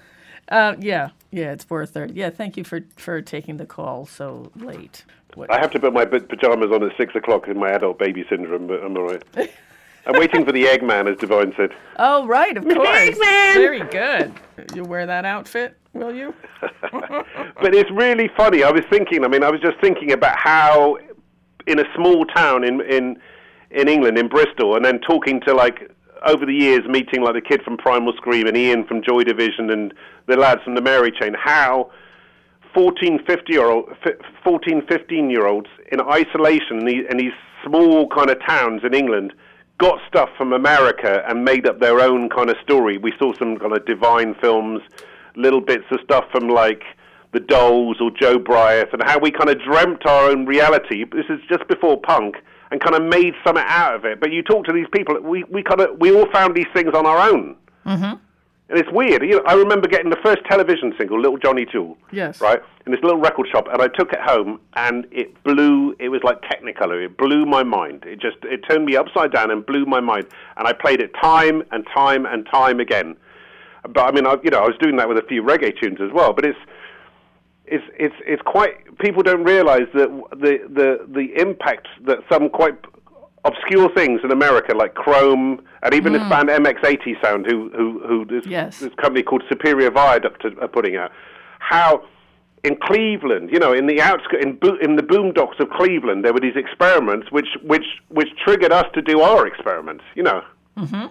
Uh, yeah, yeah, it's 4.30. Yeah, thank you for, for taking the call so late. What, I have to put my pajamas on at six o'clock in my adult baby syndrome, but I'm all right. I'm waiting for the Eggman, as Divine said. oh, right, of course. Eggman! Very good. You'll wear that outfit, will you? But it's really funny. I was thinking. I mean, I was just thinking about how, in a small town in in in England, in Bristol, and then talking to like over the years, meeting like the kid from Primal Scream and Ian from Joy Division and the lads from the Mary Chain, how 14, 50 year old, 14 15 year olds in isolation in these, in these small kind of towns in England got stuff from America and made up their own kind of story. We saw some kind of divine films, little bits of stuff from like the Dolls or Joe Bryant, and how we kind of dreamt our own reality. This is just before punk, and kind of made something out of it. But you talk to these people, we we kind of we all found these things on our own. Mm-hmm. And it's weird. You know, I remember getting the first television single, Little Johnny Jewel. Yes. Right? In this little record shop, and I took it home, and it blew, it was like Technicolor. It blew my mind. It just, it turned me upside down and blew my mind. And I played it time and time and time again. But I mean, I, you know, I was doing that with a few reggae tunes as well. But it's, it's, it's, it's quite, people don't realize that the, the, the impact that some quite obscure things in America, like Chrome, and even this band MX80 Sound, who who who this, Yes. this company called Superior Viaduct are are putting out, how in Cleveland, you know, in the outskirts, in, bo- in the boondocks of Cleveland, there were these experiments which which which triggered us to do our experiments. You know, Mm-hmm.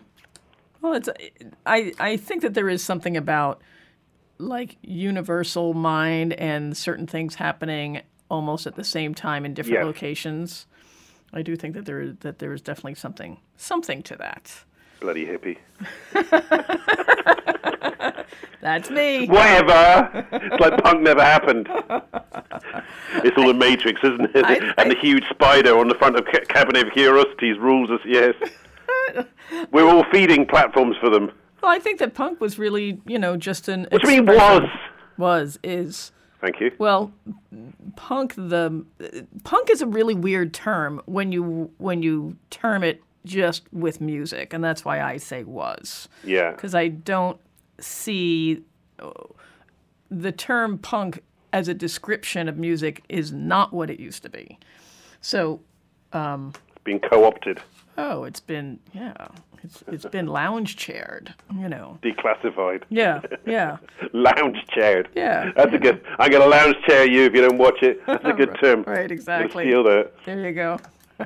Well, it's I I think that there is something about like universal mind and certain things happening almost at the same time in different Yes. locations. I do think that there is that there is definitely something something to that. bloody hippie. That's me. Whatever. it's like punk never happened. It's all a matrix, isn't it? I- and the huge spider on the front of Ca- Cabinet of Curiosities rules us. Yes. We're all feeding platforms for them. Well, I think that punk was really, you know, just an What do you mean was? was is Thank you. well, punk the punk is a really weird term when you when you term it just with music, and that's why I say was. Yeah. because I don't see the term punk as a description of music is not what it used to be. So, um, It's been co-opted, oh, it's been yeah, it's it's been lounge chaired, you know. declassified, Yeah, yeah, lounge chaired. yeah. That's a good. I'm gonna lounge chair you if you don't watch it. That's a good term. Right, exactly. Steal that. There you go.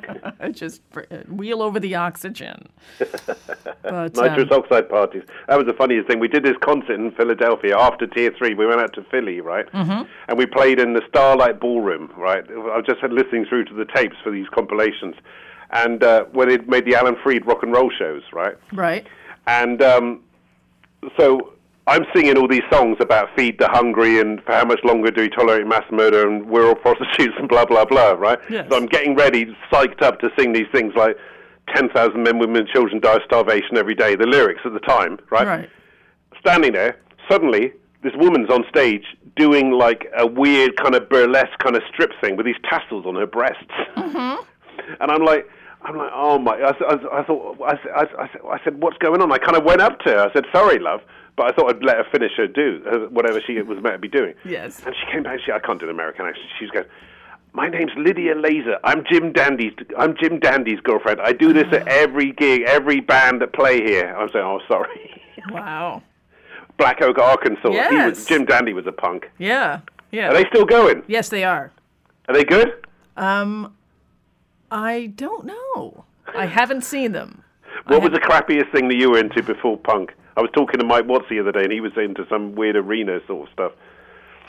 Just wheel over the oxygen. But Nitrous um, oxide parties. That was the funniest thing. We did this concert in Philadelphia after Tier 3. We went out to Philly, right? Mm-hmm. And we played in the Starlight Ballroom, right? I was just listening through to the tapes for these compilations. And uh, where they'd made the Alan Freed rock and roll shows, right? right. And um, so I'm singing all these songs about feed the hungry and for how much longer do we tolerate mass murder and we're all prostitutes and blah, blah, blah, right? Yes. So I'm getting ready, psyched up to sing these things like 10,000 men, women, and children die of starvation every day, the lyrics at the time, right? Right. Standing there, suddenly this woman's on stage doing like a weird kind of burlesque kind of strip thing with these tassels on her breasts. And I'm like, I'm like, oh my! I, I, I thought, I, I, I, said- what's going on? I kind of went up to her. I said, sorry, love, but I thought I'd let her finish her do whatever she was meant to be doing. Yes. And she came back. She, I can't do an American accent. She was going, my name's Lydia Laser. I'm Jim Dandy's. I'm Jim Dandy's girlfriend. I do this at every gig, every band that play here. I'm saying, oh, sorry. Wow. Black Oak, Arkansas. He Yes. was, Jim Dandy was a punk. Yeah. Yeah. Are they still going? yes, they are. Are they good? Um, I don't know. I haven't seen them. What was the crappiest thing that you were into before punk? I was talking to Mike Watts the other day, and he was into some weird arena sort of stuff.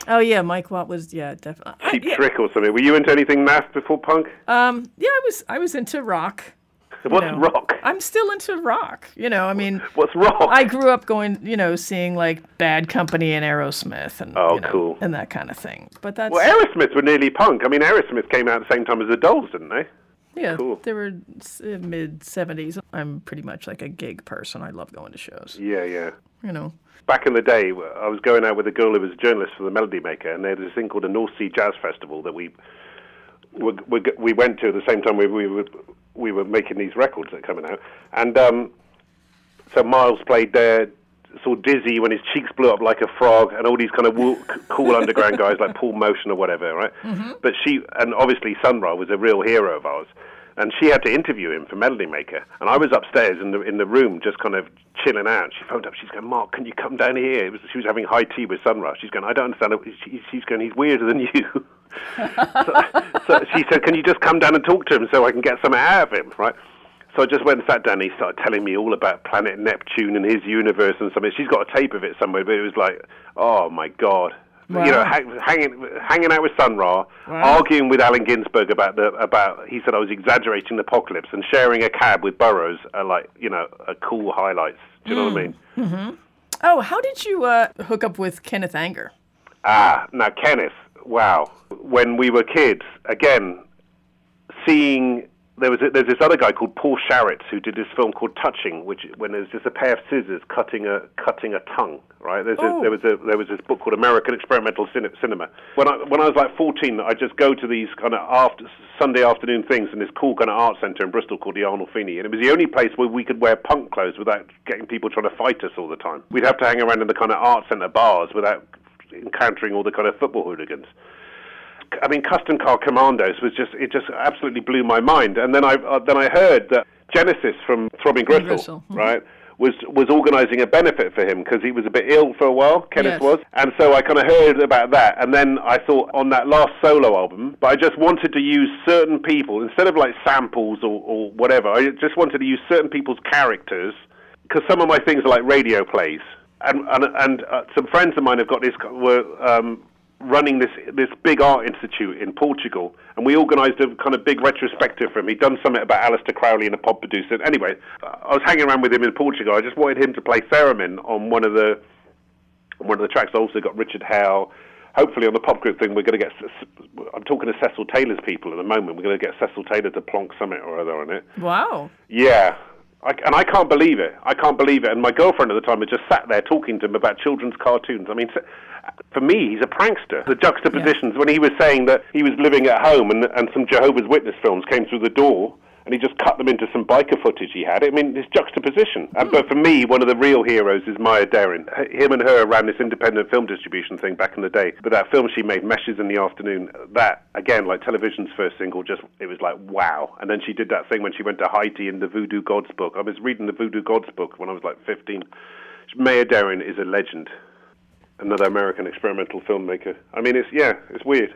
Oh yeah, Mike Watt was yeah definitely. Cheap yeah. Trick or something. Were you into anything naff before punk? Um, yeah, I was I was into rock. What's know. rock? I'm still into rock. You know, I mean, What's rock? I grew up going, you know, seeing like Bad Company and Aerosmith and Oh, you know, cool. and that kind of thing. But that's well, Aerosmith were nearly punk. I mean, Aerosmith came out at the same time as the Dolls, didn't they? Yeah, cool. they were uh, mid '70s. I'm pretty much like a gig person. I love going to shows. Yeah, yeah. You know, Back in the day, I was going out with a girl who was a journalist for the Melody Maker, and they had this thing called the North Sea Jazz Festival that we we, we, we went to at the same time we, we were we were making these records that are coming out, and um, so Miles played there. Saw Dizzy when his cheeks blew up like a frog, and all these kind of wo- cool underground guys like Paul Motian or whatever, right? Mm-hmm. But she, and obviously Sun Ra was a real hero of ours, and she had to interview him for Melody Maker, and I was upstairs in the in the room just kind of chilling out. She phoned up, she's going, Mark, can you come down here? It was, she was having high tea with Sun Ra. She's going, I don't understand. it. She, she's going, he's weirder than you. so, so she said, "Can you just come down and talk to him so I can get something out of him?" Right. So I just went and sat down. and He started telling me all about planet Neptune and his universe and something. She's got a tape of it somewhere, but it was like, oh my god. You know, Wow. hang, hanging hanging out with Sun Ra, arguing with Allen Ginsberg about the about. He said I was exaggerating the apocalypse and sharing a cab with Burroughs are like you know are cool highlights. Do you know what I mean? oh, how did you uh, hook up with Kenneth Anger? Ah, now Kenneth, wow. When we were kids, again, seeing there was a, there's this other guy called Paul Sharits who did this film called Touching, which when there's just a pair of scissors cutting a cutting a tongue, right? There's Oh. a, there was a there was this book called American Experimental Cine- Cinema. When I when I was like 14, I just go to these kind of after Sunday afternoon things in this cool kind of art center in Bristol called the Arnolfini, and it was the only place where we could wear punk clothes without getting people trying to fight us all the time. We'd have to hang around in the kind of art center bars without encountering all the kind of football hooligans. I mean, Kustom Kar Kommandos was just it just absolutely blew my mind. And then I uh, then I heard that Genesis from Throbbing Gristle, Gristle, mhm. right, was was organising a benefit for him because he was a bit ill for a while. Yes. Kenneth was, and so I kind of heard about that. And then I thought on that last solo album, but I just wanted to use certain people instead of like samples or, or whatever. I just wanted to use certain people's characters because some of my things are like radio plays, and and, and uh, some friends of mine have got this were um, running this this big art institute in Portugal, and we organised a kind of big retrospective for him. He'd done something about Aleister Crowley and a pop producer. Anyway, I was hanging around with him in Portugal. I just wanted him to play theremin on one of the on one of the tracks. I also got Richard Hell. Hopefully, on the pop group thing, we're going to get. I'm talking to Cecil Taylor's people at the moment. We're going to get Cecil Taylor to plonk something or other on it. Wow. Yeah. I, and I can't believe it. I can't believe it. And my girlfriend at the time had just sat there talking to him about children's cartoons. I mean, for me, he's a prankster. The juxtapositions when he was saying that he was living at home and, and some Jehovah's Witness films came through the door and he just cut them into some biker footage he had. I mean, this juxtaposition. Uh, but for me, one of the real heroes is Maya Deren. Him and her ran this independent film distribution thing back in the day. But that film she made, Meshes in the Afternoon, that, again, like television's first single, just, it was like, wow. And then she did that thing when she went to Haiti in the Voodoo Gods book. I was reading the Voodoo Gods book when I was like 15. Maya Deren is a legend. Another American experimental filmmaker. I mean, it's, yeah, it's weird.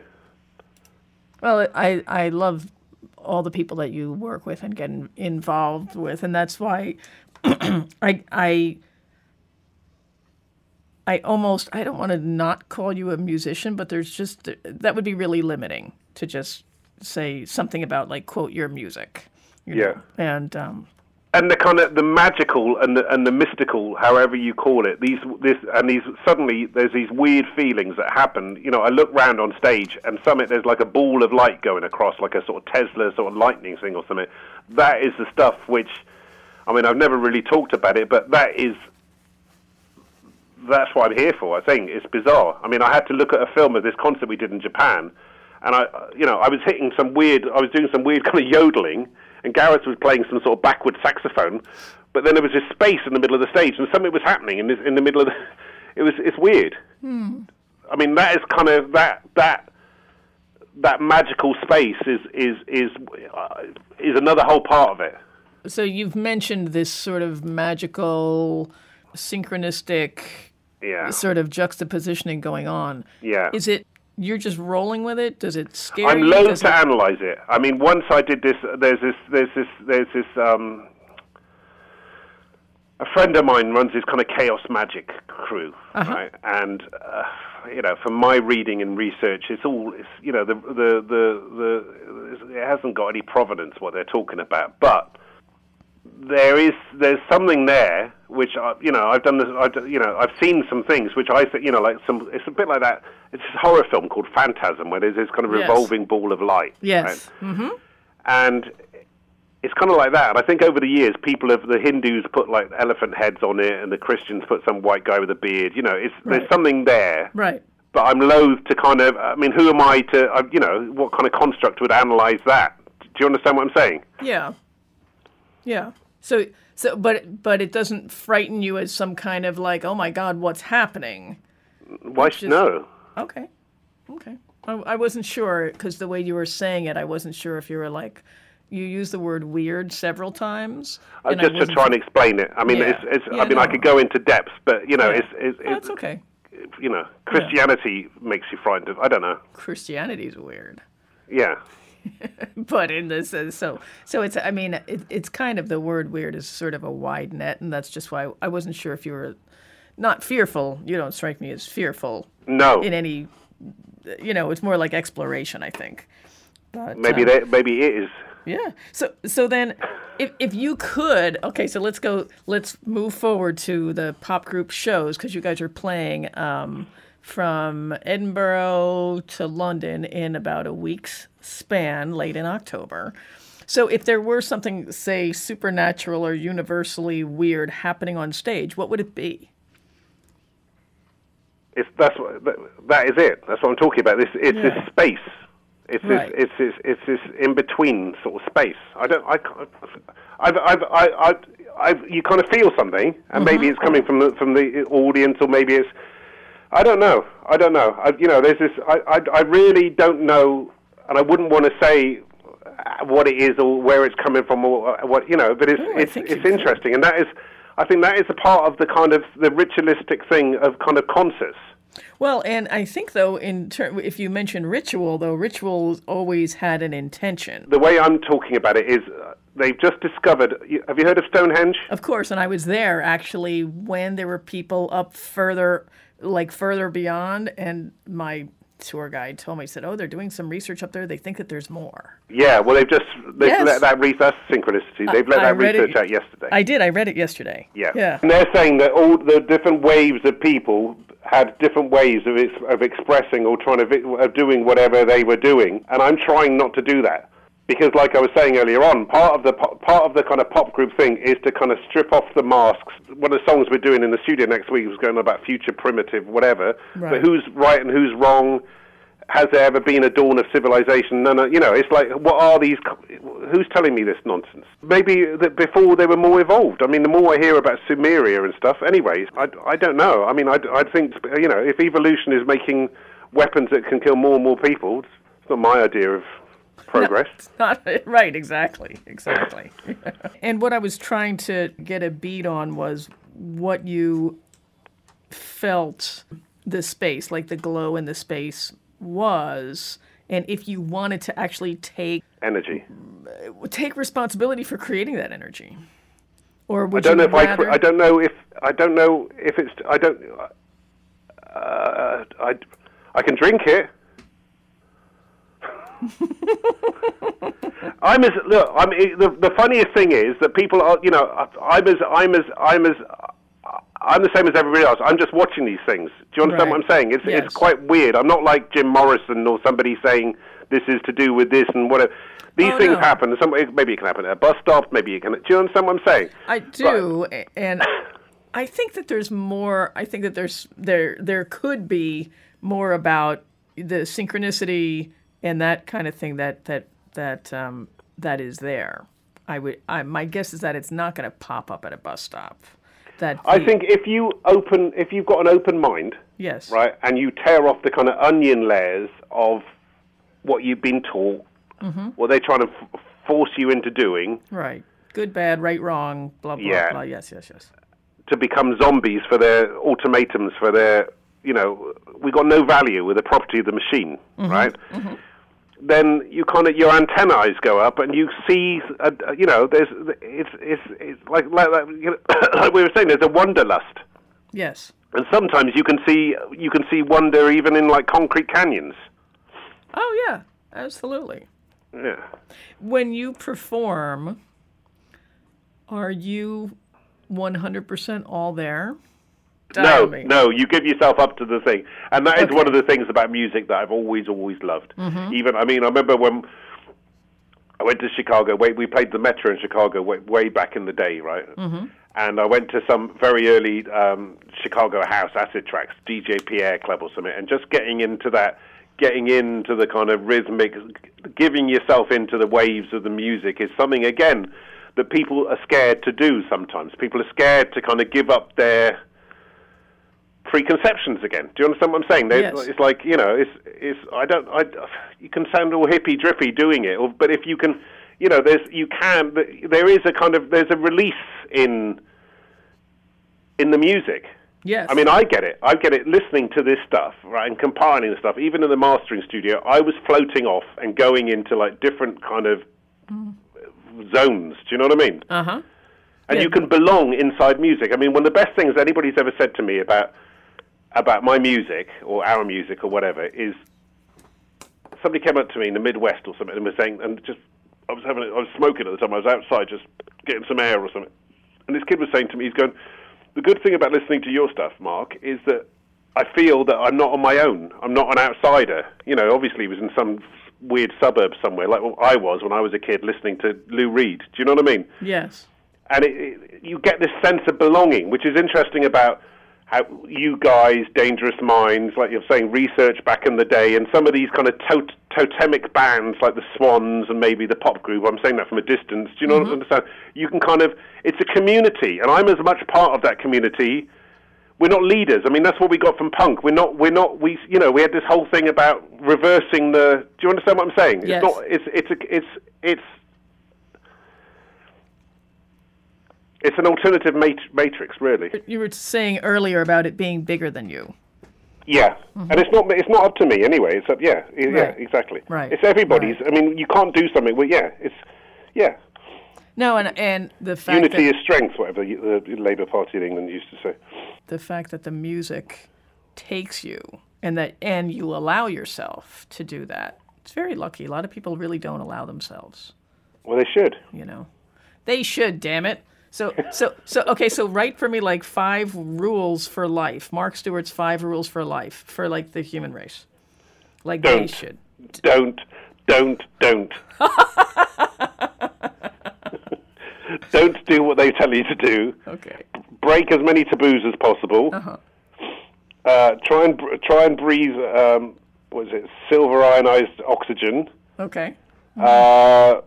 Well, I I love all the people that you work with and get in, involved with, and that's why I I I almost I don't want to not call you a musician, but there's just that would be really limiting to just say something about like quote your music. you Yeah. know, and um, and the kind of the magical and the and the mystical, however you call it, these this and these suddenly there's these weird feelings that happen. You know, I look round on stage and some there's like a ball of light going across, like a sort of Tesla sort of lightning thing or something. That is the stuff which, I mean, I've never really talked about it, but that is that's what I'm here for. I think it's bizarre. I mean, I had to look at a film of this concert we did in Japan, and I, you know, I was hitting some weird. I was doing some weird kind of yodeling, and Gareth was playing some sort of backward saxophone. But then there was this space in the middle of the stage, and something was happening in this, in the middle of the. It was it's weird. I mean, that is kind of that that that magical space is is is uh, is another whole part of it. so you've mentioned this sort of magical, synchronistic Yeah. sort of juxtapositioning going on. Yeah. Is it you're just rolling with it? Does it scare you? I'm loath to it- analyze it. I mean, once I did this. There's this. There's this. There's this. Um, a friend of mine runs this kind of chaos magic crew, right? And uh, you know, from my reading and research, it's all. It's, you know, the the the the it hasn't got any provenance what they're talking about, but there is there's something there which I, you know I've done this I've, you know I've seen some things which I think you know like some it's a bit like that it's a horror film called Phantasm where there's this kind of Yes. revolving ball of light Yes. right? and it's kind of like that. And I think over the years, people have the Hindus put like elephant heads on it, and the Christians put some white guy with a beard. You know, it's Right. there's something there. Right. But I'm loath to kind of. I mean, who am I to? uh, You know, what kind of construct would analyze that? Do you understand what I'm saying? Yeah. Yeah. So so but but it doesn't frighten you as some kind of like, oh my God, what's happening? Why just- should no? Okay. Okay. I, I wasn't sure because the way you were saying it, I wasn't sure if you were like, you use the word weird several times. Uh, and I just to try and explain it. I mean, Yeah. it's. it's Yeah, I mean, I could go into depth, but you know, Yeah. it's. it's, Oh, it's That's okay. You know, Christianity makes you frightened of. I don't know. Christianity's weird. Yeah. but in this uh, so so it's i mean it, it's kind of the word weird is sort of a wide net and that's just why i wasn't sure if you were not fearful you don't strike me as fearful No. in any you know it's more like exploration i think but maybe um, that. Maybe it is. Yeah so so then if, if you could okay so let's go let's move forward to the pop group shows because you guys are playing um, from edinburgh to london in about a week's span late in october so if there were something say supernatural or universally weird happening on stage what would it be It's that's what that, that is it. That's what I'm talking about. This it's Yeah. this space. It's Right. this it's this it's this in between sort of space. I don't I can't, I've I've I I I've you kind of feel something, and maybe Mm-hmm. it's coming from the from the audience, or maybe it's I don't know. I don't know. I, you know, there's this. I, I I really don't know, and I wouldn't want to say what it is or where it's coming from or uh, what you know. But it's Oh, I it's it's interesting, and that is. I think that is a part of the kind of the ritualistic thing of kind of concerts. Well, and I think though, in ter- if you mention ritual, though, rituals always had an intention. The way I'm talking about it is uh, they've just discovered. Have you heard of Stonehenge? Of course, and I was there actually when there were people up further, like further beyond, and my tour guide told me, he said, "Oh, they're doing some research up there. They think that there's more." Yeah. Well, they've just they've Yes. let that re- that's synchronicity. They've let I that read it- research out yesterday. I did. I read it yesterday. Yeah. Yeah. And they're saying that all the different waves of people had different ways of ex- of expressing or trying to vi- of doing whatever they were doing, and I'm trying not to do that because, like I was saying earlier on, part of the part of the kind of pop group thing is to kind of strip off the masks. One of the songs we're doing in the studio next week was going about future primitive whatever, Right. but who's right and who's wrong? Has there ever been a dawn of civilization? No, no. You know, it's like, what are these? Who's telling me this nonsense? Maybe that before they were more evolved. I mean, the more I hear about Sumeria and stuff, anyways, I, I don't know. I mean, I, I think you know, if evolution is making weapons that can kill more and more people, it's not my idea of progress. Not right, exactly, exactly. and what I was trying to get a beat on was what you felt the space, like the glow in the space was, and if you wanted to actually take energy. take responsibility for creating that energy. Or would I don't know you if I, I don't know if I don't know if it's I don't uh, I I can drink it. I'm as look. I mean, the the funniest thing is that people are. You know, I'm as I'm as I'm as I'm the same as everybody else. I'm just watching these things. Do you understand Right. what I'm saying? It's Yes. it's quite weird. I'm not like Jim Morrison or somebody saying this is to do with this and whatever. These Oh, things no. happen. Some, maybe it can happen at a bus stop. Maybe it can. Do you understand what I'm saying? I do, and I think that there's more. I think that there's there there could be more about the synchronicity and that kind of thing that that that um, that is there. I would. I, my guess is that it's not going to pop up at a bus stop. That I think if you open, if you've got an open mind, yes, right, and you tear off the kind of onion layers of what you've been taught, Mm-hmm. what they're trying to f- force you into doing right, good, bad, right, wrong, blah blah Yeah. blah. Yes, yes, yes. to become zombies for their ultimatums, for their, you know, we got no value with the property of the machine, Mm-hmm. right? Then you kind of your antennae go up, and you see, uh, you know, there's it's it's it's like like, like, you know, like we were saying, there's a wanderlust. Yes. And sometimes you can see you can see wonder even in like concrete canyons. Oh yeah, absolutely. Yeah. when you perform, are you 100% all there? No, me. no, you give yourself up to the thing, and that is Okay. one of the things about music that I've always, always loved. Mm-hmm. Even, I mean, I remember when I went to Chicago. Wait, we played the Metro in Chicago way, way back in the day, right? Mm-hmm. And I went to some very early um, Chicago house acid tracks, DJ Pierre Club or something, and just getting into that, getting into the kind of rhythmic, giving yourself into the waves of the music is something again that people are scared to do. Sometimes people are scared to kind of give up their preconceptions again. Do you understand what I'm saying? They- Yes. It's like you know, it's it's. I don't. I. You can sound all hippy drippy doing it, or, but if you can, you know, there's you can. There is a kind of there's a release in in the music. Yes. I mean, I get it. I get it listening to this stuff, right, and compiling the stuff. Even in the mastering studio, I was floating off and going into like different kind of zones. Do you know what I mean? uh huh. and Yeah. you can belong inside music. I mean, one of the best things anybody's ever said to me about about my music or our music or whatever is somebody came up to me in the Midwest or something and was saying, and just I was having, I was smoking at the time. I was outside just getting some air or something, and this kid was saying to me, he's going, the good thing about listening to your stuff, Mark, is that I feel that I'm not on my own. I'm not an outsider. You know, obviously, he was in some weird suburb somewhere, like I was when I was a kid listening to Lou Reed. Do you know what I mean? Yes. and it, it, you get this sense of belonging, which is interesting about how you guys, Dangerous Minds, like you're saying, research back in the day, and some of these kind of tot- totemic bands like the Swans and maybe the pop group. I'm saying that from a distance. Do you know what I understand? Mm-hmm. You can kind of, it's a community, and I'm as much part of that community. We're not leaders. I mean, that's what we got from punk. We're not. We're not. We, you know, we had this whole thing about reversing the. Do you understand what I'm saying? Yes. It's not. It's. It's. A, it's. It's. It's an alternative mat- matrix, really. You were saying earlier about it being bigger than you. Yeah, and it's not. It's not up to me anyway. It's up. Yeah, yeah, Mm-hmm. Exactly. Right. It's everybody's. I mean, you can't do something. Well, yeah, it's. Yeah, No, and and the fact unity that is strength. Whatever the the Labour Party in England used to say. the fact that the music takes you and that and you allow yourself to do that. It's very lucky. A lot of people really don't allow themselves. Well, they should. you know they should damn it so so so okay so write for me like five rules for life mark stewart's five rules for life for like the human race like Don't. should Don't. Don't. Don't. don't do what they tell you to do. okay break as many taboos as possible. Uh-huh. Uh, try and try and breathe. Um, what is it? Silver ionized oxygen. okay Uh,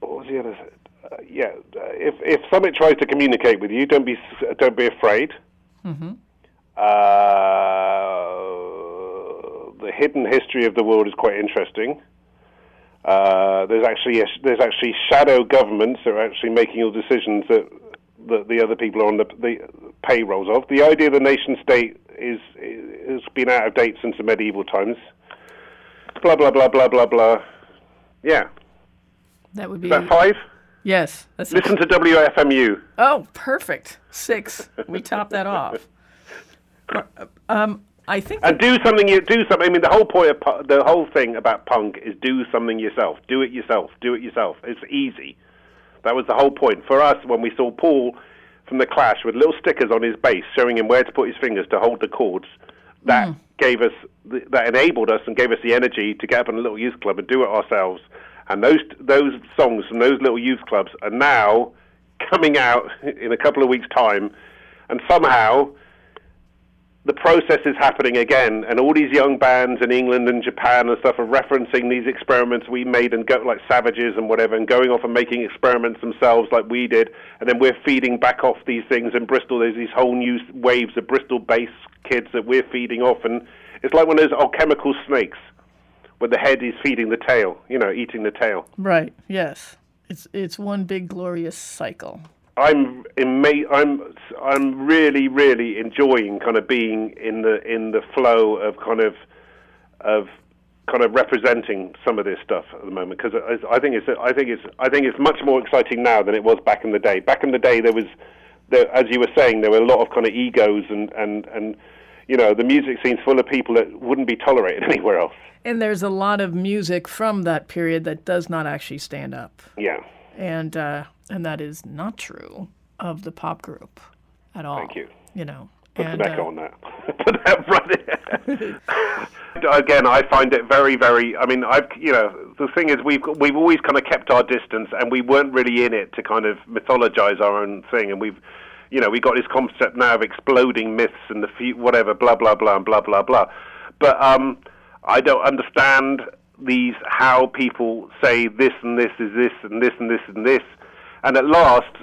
what was the other? Uh, yeah, uh, if if something tries to communicate with you, don't be don't be afraid. Mm-hmm. Uh, the hidden history of the world is quite interesting. Uh, there's actually a, there's actually shadow governments that are actually making all decisions that that the other people are on the, the payrolls of. The idea of the nation state is has been out of date since the medieval times. Blah blah blah blah blah blah. Yeah. That would be. Is that five? Yes. Listen to WFMU. Oh, perfect. Six. We top that off. Um, I think. And do something you do something. I mean, the whole point of the whole thing about punk is do something yourself. Do it yourself. Do it yourself. It's easy. That was the whole point for us when we saw Paul from the Clash with little stickers on his bass showing him where to put his fingers to hold the chords. That gave us th- that enabled us and gave us the energy to get up in a little youth club and do it ourselves. And those those songs from those little youth clubs are now coming out in a couple of weeks' time, and somehow the process is happening again, and all these young bands in England and Japan and stuff are referencing these experiments we made and go like Savages and whatever, and going off and making experiments themselves like we did, and then we're feeding back off these things in Bristol. There's these whole new waves of Bristol-based kids that we're feeding off, and it's like one of those alchemical snakes, where the head is feeding the tail, you know, eating the tail. Right. Yes. It's it's one big glorious cycle. I'm ima- I'm I'm really really enjoying kind of being in the in the flow of kind of of kind of representing some of this stuff at the moment because I, I think it's I think it's I think it's much more exciting now than it was back in the day. Back in the day, there was there, as you were saying, there were a lot of kind of egos and and and you know the music scene's full of people that wouldn't be tolerated anywhere else. And there's a lot of music from that period that does not actually stand up. Yeah. And uh, and that is not true of the pop group at all. Thank you. You know. Put and, uh, on that. Put that right Again, I find it very, very. I mean, I've you know the thing is we've we've always kind of kept our distance, and we weren't really in it to kind of mythologize our own thing, and we've. You know, we got this concept now of exploding myths and the whatever, blah blah blah, and blah blah blah. But um, I don't understand these how people say this and this is this and this and this and this, and at last,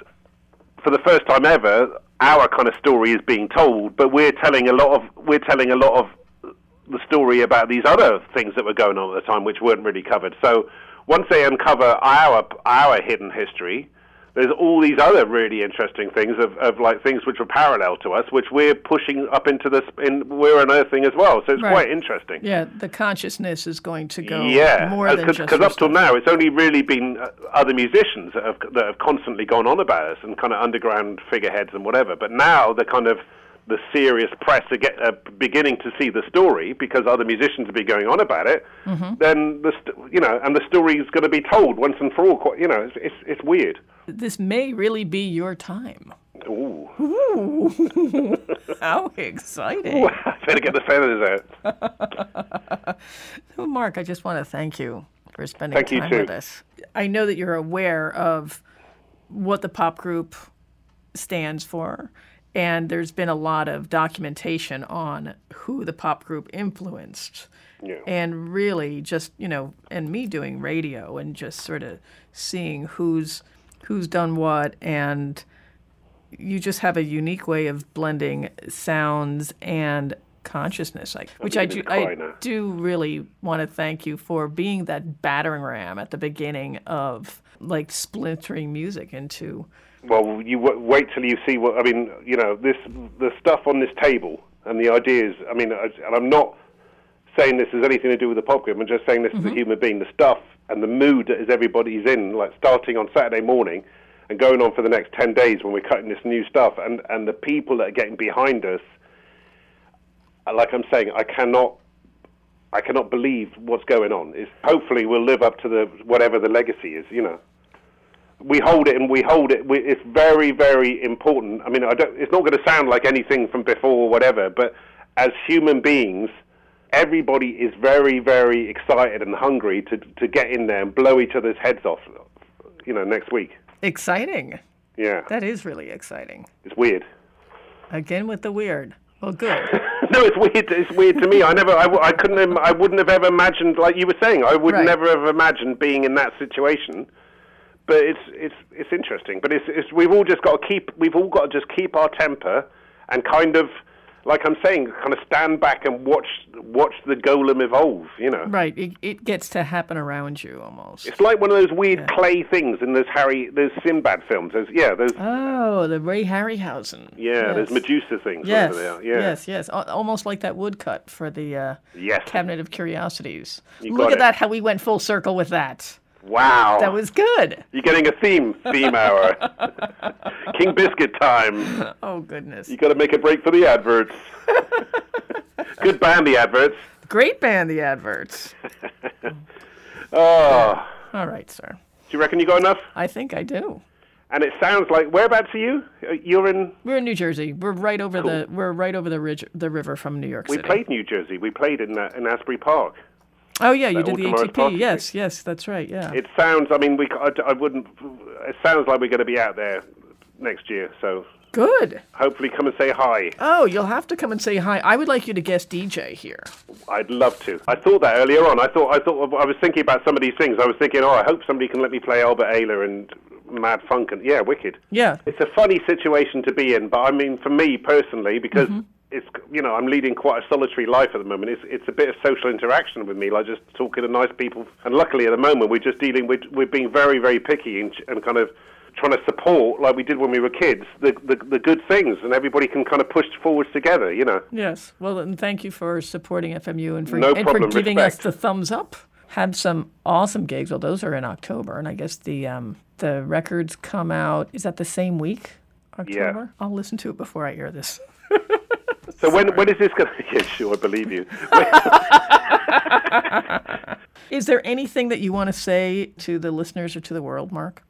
for the first time ever, our kind of story is being told, but we're telling a lot of we're telling a lot of the story about these other things that were going on at the time, which weren't really covered. So once they uncover our our hidden history, there's all these other really interesting things of, of like things which are parallel to us, which we're pushing up into this, in, we're unearthing as well. So it's Right. quite interesting. Yeah, the consciousness is going to go Yeah, more than just because up till now, it's only really been uh, other musicians that have that have constantly gone on about us and kind of underground figureheads and whatever. But now the kind of the serious press are get, uh, beginning to see the story because other musicians have been going on about it. Mm-hmm. Then the st- you know, and the story is going to be told once and for all. Quite, you know, it's, it's it's weird. This may really be your time. Ooh, How exciting. I better get the feathers out. Well, Mark, I just want to thank you for spending Thank you time too. with us. I know that you're aware of what the pop group stands for, and there's been a lot of documentation on who the pop group influenced. Yeah. And really just, you know, and me doing radio and just sort of seeing who's who's done what and you just have a unique way of blending sounds and consciousness like which I do I do really want to thank you for being that battering ram at the beginning of like splintering music into Well, you w- wait till you see what I mean. You know, this the stuff on this table and the ideas. I mean, I- and I'm not saying this has anything to do with the pop group. I'm just saying this is a human being. The stuff and the mood that is everybody's in, like starting on Saturday morning and going on for the next ten days when we're cutting this new stuff, and and the people that are getting behind us. uh, Like I'm saying, I cannot I cannot believe what's going on. Is hopefully we'll live up to the whatever the legacy is. You know we hold it and we hold it. We, it's very, very important. I mean, I don't, it's not going to sound like anything from before or whatever, but as human beings, everybody is very, very excited and hungry to to get in there and blow each other's heads off. You know, next week. exciting. Yeah, That is really exciting. it's weird. Again with the weird. Well, good. no, it's weird. It's weird to me. I never, I couldn't, im- I wouldn't have ever imagined, like you were saying, I would Right. never have imagined being in that situation. But it's, it's, it's interesting. But it's, it's, we've all just got to keep, we've all got to just keep our temper and kind of, like I'm saying, kind of stand back and watch, watch the golem evolve. You know, right. It, it gets to happen around you almost. it's like one of those weird clay things in those Harry, those Sinbad films. There's, yeah, those, Oh, the Ray Harryhausen. yeah, Yes. Medusa things. Yes. Yeah. Yes, yes. Almost like that woodcut for the uh, Yes. Cabinet of Curiosities. You Look at it. that, how we went full circle with that. Wow. That was good. You're getting a theme, theme hour. King Biscuit time. Oh goodness. You got to make a break for the adverts. Good band, the adverts. Great band, the adverts. Oh, All right, sir. do you reckon you got enough? I think I do. And it sounds like whereabouts are you? Uh, You're in. We're in New Jersey. We're right over the we're right over the ridge, the river from New York We City. We played New Jersey. We played in uh, in Asbury Park. Oh yeah, you did the ATP. Yes, yes, that's right. Yeah. It sounds. I mean, we. I wouldn't. It sounds like we're going to be out there next year. So Good. hopefully, come and say hi. Oh, you'll have to come and say hi. I would like you to guest DJ here. I'd love to. I thought that earlier on. I thought. I thought. I was thinking about some of these things. I was thinking, oh, I hope somebody can let me play Albert Ayler and Mad Funk and yeah, Wicked. Yeah. It's a funny situation to be in, but I mean, for me personally, because mm-hmm. It's you know I'm leading quite a solitary life at the moment. It's it's a bit of social interaction with me, like just talking to nice people. And luckily, at the moment, we're just dealing with we're being very very picky and, and kind of trying to support, like we did when we were kids, the, the the good things, and everybody can kind of push forwards together. You know. Yes. Well, and thank you for supporting FMU and for No and problem, for giving us the thumbs up. Had some awesome gigs. Well, those are in October, and I guess the um, the records come out. Is that the same week? October. I'll listen to it before I air this. So when when is this going? to... Be Yeah, sure, I believe you. Is there anything that you want to say to the listeners or to the world, Mark?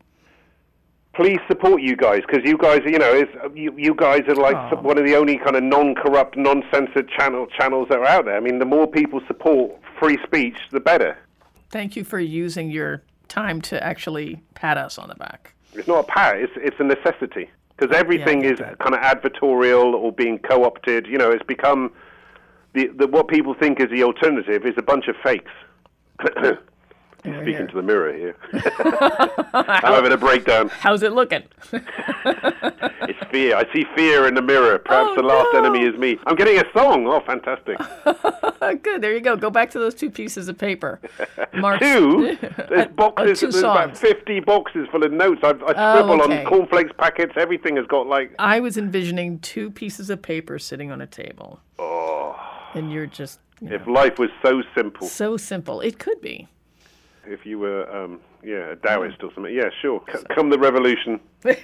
please support you guys because you guys, you know, is you, you guys are like Aw. one of the only kind of non-corrupt, non-censored channel channels that are out there. I mean, the more people support free speech, the better. Thank you for using your time to actually pat us on the back. It's not a pat; it's it's a necessity because everything get is that. kind of advertorial or being co-opted. You know, it's become the, the what people think is the alternative is a bunch of fakes. Speaking here. to the mirror here. I'm having a breakdown. How's it looking? It's fear. I see fear in the mirror. Perhaps Oh, the last no. enemy is me. I'm getting a song. Oh, fantastic. Good. There you go. Go back to those two pieces of paper. Mark's, Two? There's uh, uh, boxes. two there's about 50 boxes full of notes. I, I Oh, scribble okay. on cornflakes packets. Everything has got like. I was envisioning two pieces of paper sitting on a table, Oh, and you're just you if life was so simple. so simple. It could be. If you were, um, yeah, a Taoist or something. Yeah, sure. C- come the revolution.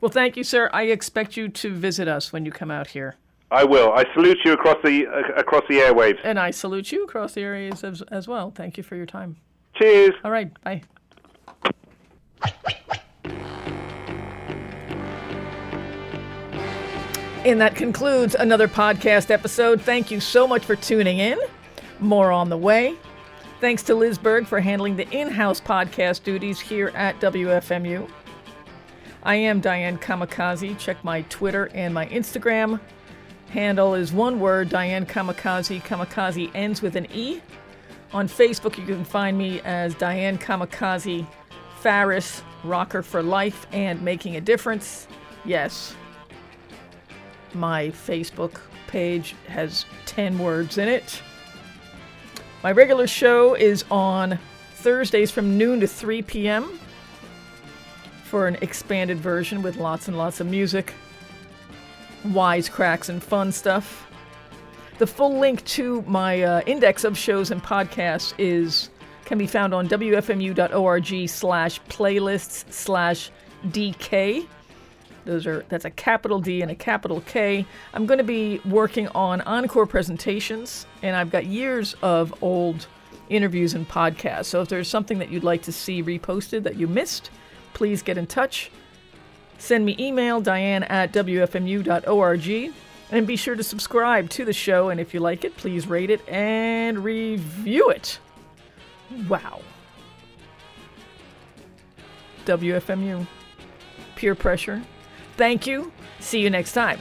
Well, thank you, sir. I expect you to visit us when you come out here, I will. I salute you across the uh, across the airwaves. and I salute you across the areas as, as well. Thank you for your time. Cheers. All right. Bye. And that concludes another podcast episode. Thank you so much for tuning in. More on the way. Thanks to Liz Berg for handling the in house podcast duties here at WFMU. I am Diane Kamikaze. Check my Twitter and my Instagram. Handle is one word Diane Kamikaze. Kamikaze ends with an E. On Facebook, you can find me as Diane Kamikaze Faris, Rocker for Life, and Making a Difference. Yes, my Facebook page has 10 words in it. My regular show is on Thursdays from noon to 3 p.m. for an expanded version with lots and lots of music, wisecracks, and fun stuff. The full link to my uh, index of shows and podcasts is can be found on wfmu.org slash playlists slash dk. Those are that's a capital D and a capital K. I'm going to be working on encore presentations, and I've got years of old interviews and podcasts. So if there's something that you'd like to see reposted that you missed, please get in touch. Send me email, diane at wfmu.org, and be sure to subscribe to the show. And if you like it, please rate it and review it. Wow. WFMU. Peer pressure. Thank you. See you next time.